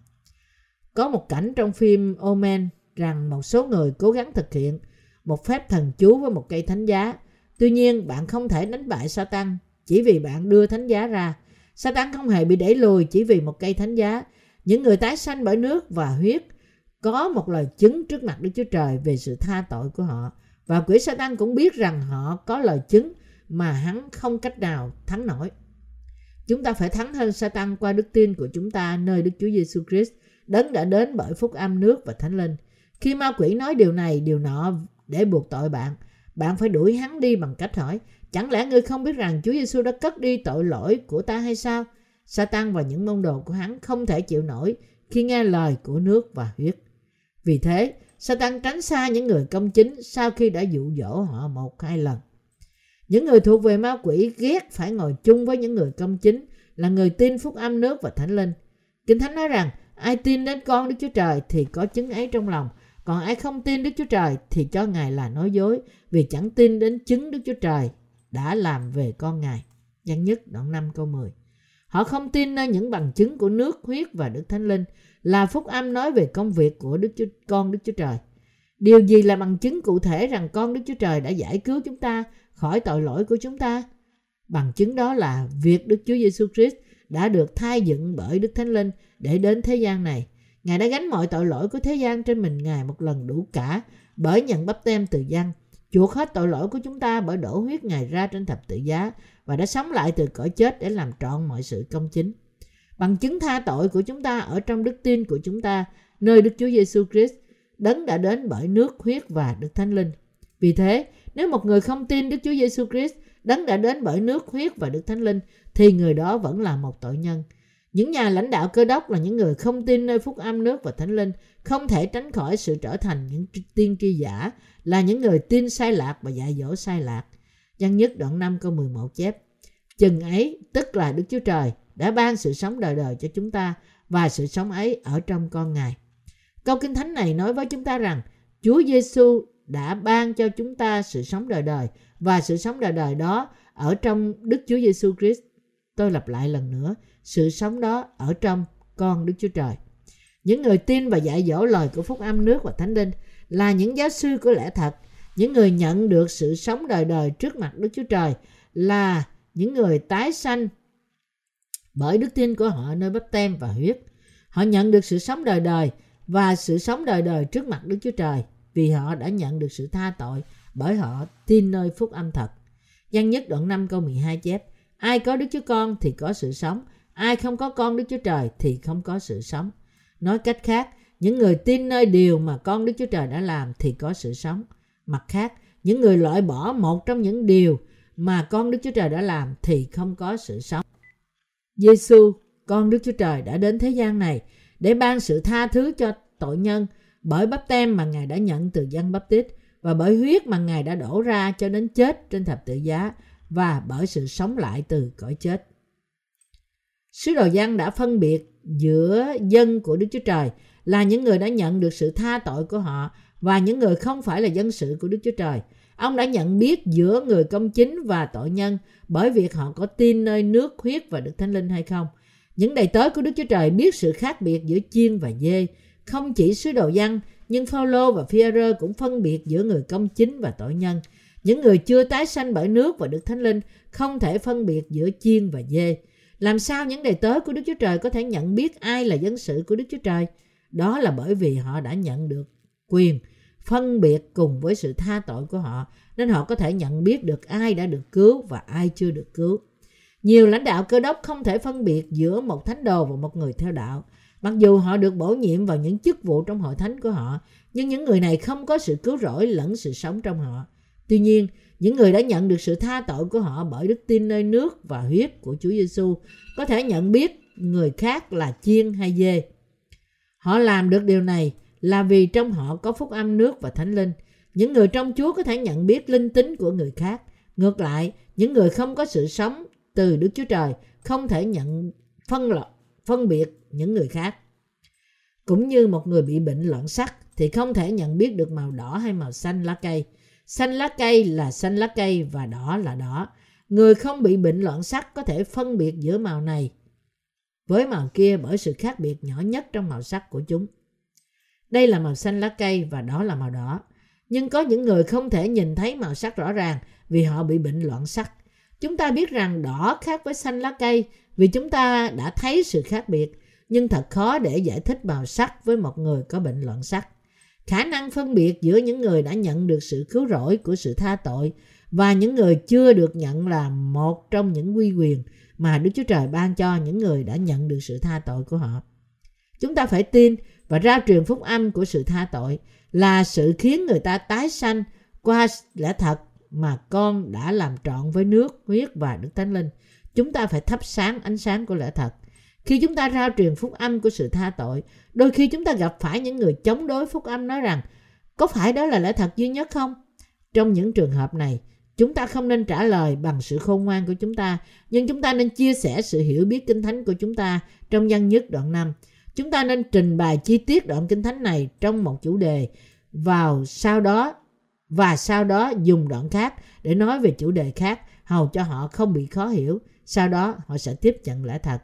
Có một cảnh trong phim Omen rằng một số người cố gắng thực hiện một phép thần chú với một cây thánh giá. Tuy nhiên, bạn không thể đánh bại Satan chỉ vì bạn đưa thánh giá ra. Satan không hề bị đẩy lùi chỉ vì một cây thánh giá. Những người tái sanh bởi nước và huyết có một lời chứng trước mặt Đức Chúa Trời về sự tha tội của họ. Và quỷ Satan cũng biết rằng họ có lời chứng mà hắn không cách nào thắng nổi. Chúng ta phải thắng hơn Satan qua đức tin của chúng ta nơi Đức Chúa Giêsu Christ, đấng đã đến bởi phúc âm nước và thánh linh. Khi ma quỷ nói điều này, điều nọ để buộc tội bạn, bạn phải đuổi hắn đi bằng cách hỏi, chẳng lẽ ngươi không biết rằng Chúa Giêsu đã cất đi tội lỗi của ta hay sao? Satan và những môn đồ của hắn không thể chịu nổi khi nghe lời của nước và huyết. Vì thế, Satan tránh xa những người công chính sau khi đã dụ dỗ họ một hai lần. Những người thuộc về ma quỷ ghét phải ngồi chung với những người công chính là người tin phúc âm nước và thánh linh. Kinh Thánh nói rằng ai tin đến con Đức Chúa Trời thì có chứng ấy trong lòng. Còn ai không tin Đức Chúa Trời thì cho Ngài là nói dối vì chẳng tin đến chứng Đức Chúa Trời đã làm về con Ngài. Văn nhất đoạn 5 câu 10. Họ không tin nơi những bằng chứng của nước, huyết và Đức Thánh Linh là phúc âm nói về công việc của Đức Chúa, con Đức Chúa Trời. Điều gì là bằng chứng cụ thể rằng con Đức Chúa Trời đã giải cứu chúng ta khỏi tội lỗi của chúng ta? Bằng chứng đó là việc Đức Chúa Giêsu Christ đã được thai dựng bởi Đức Thánh Linh để đến thế gian này. Ngài đã gánh mọi tội lỗi của thế gian trên mình Ngài một lần đủ cả bởi nhận bắp tem từ dân, chuộc hết tội lỗi của chúng ta bởi đổ huyết Ngài ra trên thập tự giá và đã sống lại từ cõi chết để làm trọn mọi sự công chính. Bằng chứng tha tội của chúng ta ở trong đức tin của chúng ta nơi Đức Chúa Giêsu Christ đấng đã đến bởi nước, huyết và Đức Thánh Linh. Vì thế, nếu một người không tin Đức Chúa Giêsu Christ đấng đã đến bởi nước, huyết và Đức Thánh Linh thì người đó vẫn là một tội nhân. Những nhà lãnh đạo cơ đốc là những người không tin nơi phúc âm nước và thánh linh, không thể tránh khỏi sự trở thành những tiên tri giả, là những người tin sai lạc và dạy dỗ sai lạc. Văn nhất đoạn 5 câu 11 chép. Chừng ấy, tức là Đức Chúa Trời, đã ban sự sống đời đời cho chúng ta và sự sống ấy ở trong con Ngài. Câu Kinh Thánh này nói với chúng ta rằng Chúa Giêsu đã ban cho chúng ta sự sống đời đời và sự sống đời đời đó ở trong Đức Chúa Giêsu Christ. Tôi lặp lại lần nữa, sự sống đó ở trong con Đức Chúa Trời. Những người tin và dạy dỗ lời của Phúc Âm nước và Thánh Linh là những giáo sư của lẽ thật, những người nhận được sự sống đời đời trước mặt Đức Chúa Trời là những người tái sanh bởi đức tin của họ nơi bắp tem và huyết. Họ nhận được sự sống đời đời và sự sống đời đời trước mặt Đức Chúa Trời vì họ đã nhận được sự tha tội bởi họ tin nơi phúc âm thật. Văn nhất đoạn 5 câu 12 chép Ai có Đức Chúa Con thì có sự sống, ai không có con Đức Chúa Trời thì không có sự sống. Nói cách khác, những người tin nơi điều mà con Đức Chúa Trời đã làm thì có sự sống. Mặt khác, những người loại bỏ một trong những điều mà con Đức Chúa Trời đã làm thì không có sự sống. Giêsu, con Đức Chúa Trời đã đến thế gian này để ban sự tha thứ cho tội nhân bởi bắp tem mà Ngài đã nhận từ dân bắp tít và bởi huyết mà Ngài đã đổ ra cho đến chết trên thập tự giá và bởi sự sống lại từ cõi chết. Sứ đồ giăng đã phân biệt giữa dân của Đức Chúa Trời là những người đã nhận được sự tha tội của họ và những người không phải là dân sự của Đức Chúa Trời. Ông đã nhận biết giữa người công chính và tội nhân bởi việc họ có tin nơi nước, huyết và Đức Thánh Linh hay không. Những đầy tớ của Đức Chúa Trời biết sự khác biệt giữa chiên và dê. Không chỉ sứ đồ giăng nhưng Phaolô và Phi-rơ cũng phân biệt giữa người công chính và tội nhân. Những người chưa tái sanh bởi nước và Đức Thánh Linh không thể phân biệt giữa chiên và dê. Làm sao những đầy tớ của Đức Chúa Trời có thể nhận biết ai là dân sự của Đức Chúa Trời? Đó là bởi vì họ đã nhận được quyền phân biệt cùng với sự tha tội của họ nên họ có thể nhận biết được ai đã được cứu và ai chưa được cứu. Nhiều lãnh đạo cơ đốc không thể phân biệt giữa một thánh đồ và một người theo đạo. Mặc dù họ được bổ nhiệm vào những chức vụ trong hội thánh của họ, nhưng những người này không có sự cứu rỗi lẫn sự sống trong họ. Tuy nhiên, những người đã nhận được sự tha tội của họ bởi đức tin nơi nước và huyết của Chúa Giêsu có thể nhận biết người khác là chiên hay dê. Họ làm được điều này là vì trong họ có phúc âm nước và thánh linh. Những người trong Chúa có thể nhận biết linh tính của người khác. Ngược lại, những người không có sự sống từ Đức Chúa Trời không thể nhận phân loại, phân biệt những người khác. Cũng như một người bị bệnh loạn sắc thì không thể nhận biết được màu đỏ hay màu xanh lá cây. Xanh lá cây là xanh lá cây và đỏ là đỏ. Người không bị bệnh loạn sắc có thể phân biệt giữa màu này với màu kia bởi sự khác biệt nhỏ nhất trong màu sắc của chúng. Đây là màu xanh lá cây và đó là màu đỏ. Nhưng có những người không thể nhìn thấy màu sắc rõ ràng vì họ bị bệnh loạn sắc. Chúng ta biết rằng đỏ khác với xanh lá cây vì chúng ta đã thấy sự khác biệt, nhưng thật khó để giải thích màu sắc với một người có bệnh loạn sắc. Khả năng phân biệt giữa những người đã nhận được sự cứu rỗi của sự tha tội và những người chưa được nhận là một trong những quy quyền mà Đức Chúa Trời ban cho những người đã nhận được sự tha tội của họ. Chúng ta phải tin và rao truyền phúc âm của sự tha tội là sự khiến người ta tái sanh qua lẽ thật mà con đã làm trọn với nước, huyết và Đức Thánh Linh. Chúng ta phải thắp sáng ánh sáng của lẽ thật. Khi chúng ta rao truyền phúc âm của sự tha tội, đôi khi chúng ta gặp phải những người chống đối phúc âm nói rằng có phải đó là lẽ thật duy nhất không? Trong những trường hợp này, chúng ta không nên trả lời bằng sự khôn ngoan của chúng ta, nhưng chúng ta nên chia sẻ sự hiểu biết kinh thánh của chúng ta trong văn nhất đoạn 5. Chúng ta nên trình bày chi tiết đoạn kinh thánh này trong một chủ đề vào sau đó và sau đó dùng đoạn khác để nói về chủ đề khác hầu cho họ không bị khó hiểu. Sau đó họ sẽ tiếp nhận lẽ thật.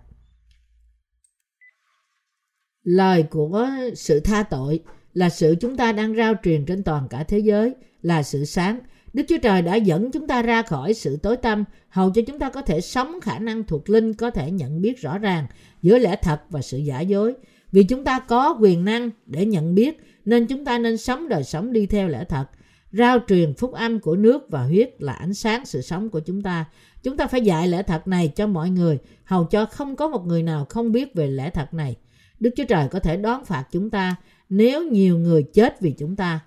Lời của sự tha tội là sự chúng ta đang rao truyền trên toàn cả thế giới, là sự sáng. Đức Chúa Trời đã dẫn chúng ta ra khỏi sự tối tăm, hầu cho chúng ta có thể sống khả năng thuộc linh, có thể nhận biết rõ ràng giữa lẽ thật và sự giả dối. Vì chúng ta có quyền năng để nhận biết, nên chúng ta nên sống đời sống đi theo lẽ thật. Rao truyền phúc âm của nước và huyết là ánh sáng sự sống của chúng ta. Chúng ta phải dạy lẽ thật này cho mọi người, hầu cho không có một người nào không biết về lẽ thật này. Đức Chúa Trời có thể đón phạt chúng ta nếu nhiều người chết vì chúng ta.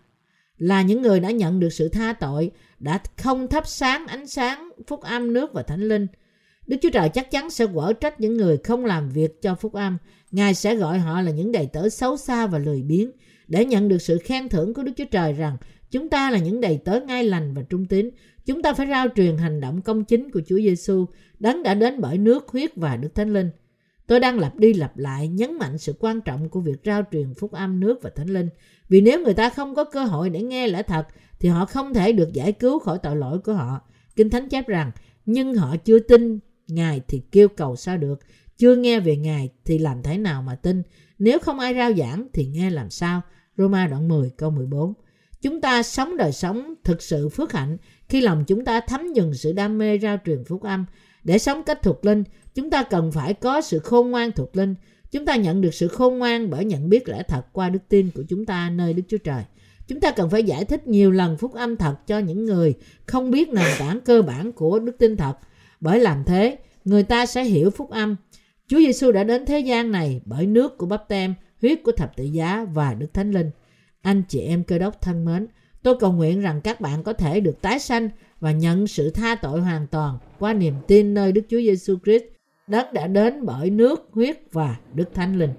Là những người đã nhận được sự tha tội, đã không thắp sáng ánh sáng phúc âm nước và thánh linh. Đức Chúa Trời chắc chắn sẽ quở trách những người không làm việc cho phúc âm. Ngài sẽ gọi họ là những đầy tớ xấu xa và lười biếng để nhận được sự khen thưởng của Đức Chúa Trời rằng chúng ta là những đầy tớ ngay lành và trung tín. Chúng ta phải rao truyền hành động công chính của Chúa Giêsu, đấng đã đến bởi nước, huyết và Đức Thánh Linh. Tôi đang lặp đi lặp lại nhấn mạnh sự quan trọng của việc rao truyền phúc âm nước và thánh linh. Vì nếu người ta không có cơ hội để nghe lẽ thật thì họ không thể được giải cứu khỏi tội lỗi của họ. Kinh Thánh chép rằng, nhưng họ chưa tin Ngài thì kêu cầu sao được, chưa nghe về Ngài thì làm thế nào mà tin. Nếu không ai rao giảng thì nghe làm sao. Roma đoạn 10 câu 14 Chúng ta sống đời sống thực sự phước hạnh khi lòng chúng ta thấm nhuần sự đam mê rao truyền phúc âm. Để sống cách thuộc linh, chúng ta cần phải có sự khôn ngoan thuộc linh. Chúng ta nhận được sự khôn ngoan bởi nhận biết lẽ thật qua đức tin của chúng ta nơi Đức Chúa Trời. Chúng ta cần phải giải thích nhiều lần phúc âm thật cho những người không biết nền tảng cơ bản của đức tin thật. Bởi làm thế, người ta sẽ hiểu phúc âm. Chúa Giêsu đã đến thế gian này bởi nước của bắp tem, huyết của thập tự giá và Đức Thánh Linh. Anh chị em cơ đốc thân mến, tôi cầu nguyện rằng các bạn có thể được tái sanh và nhận sự tha tội hoàn toàn qua niềm tin nơi Đức Chúa Giêsu Christ, đất đã đến bởi nước, huyết và Đức Thánh Linh.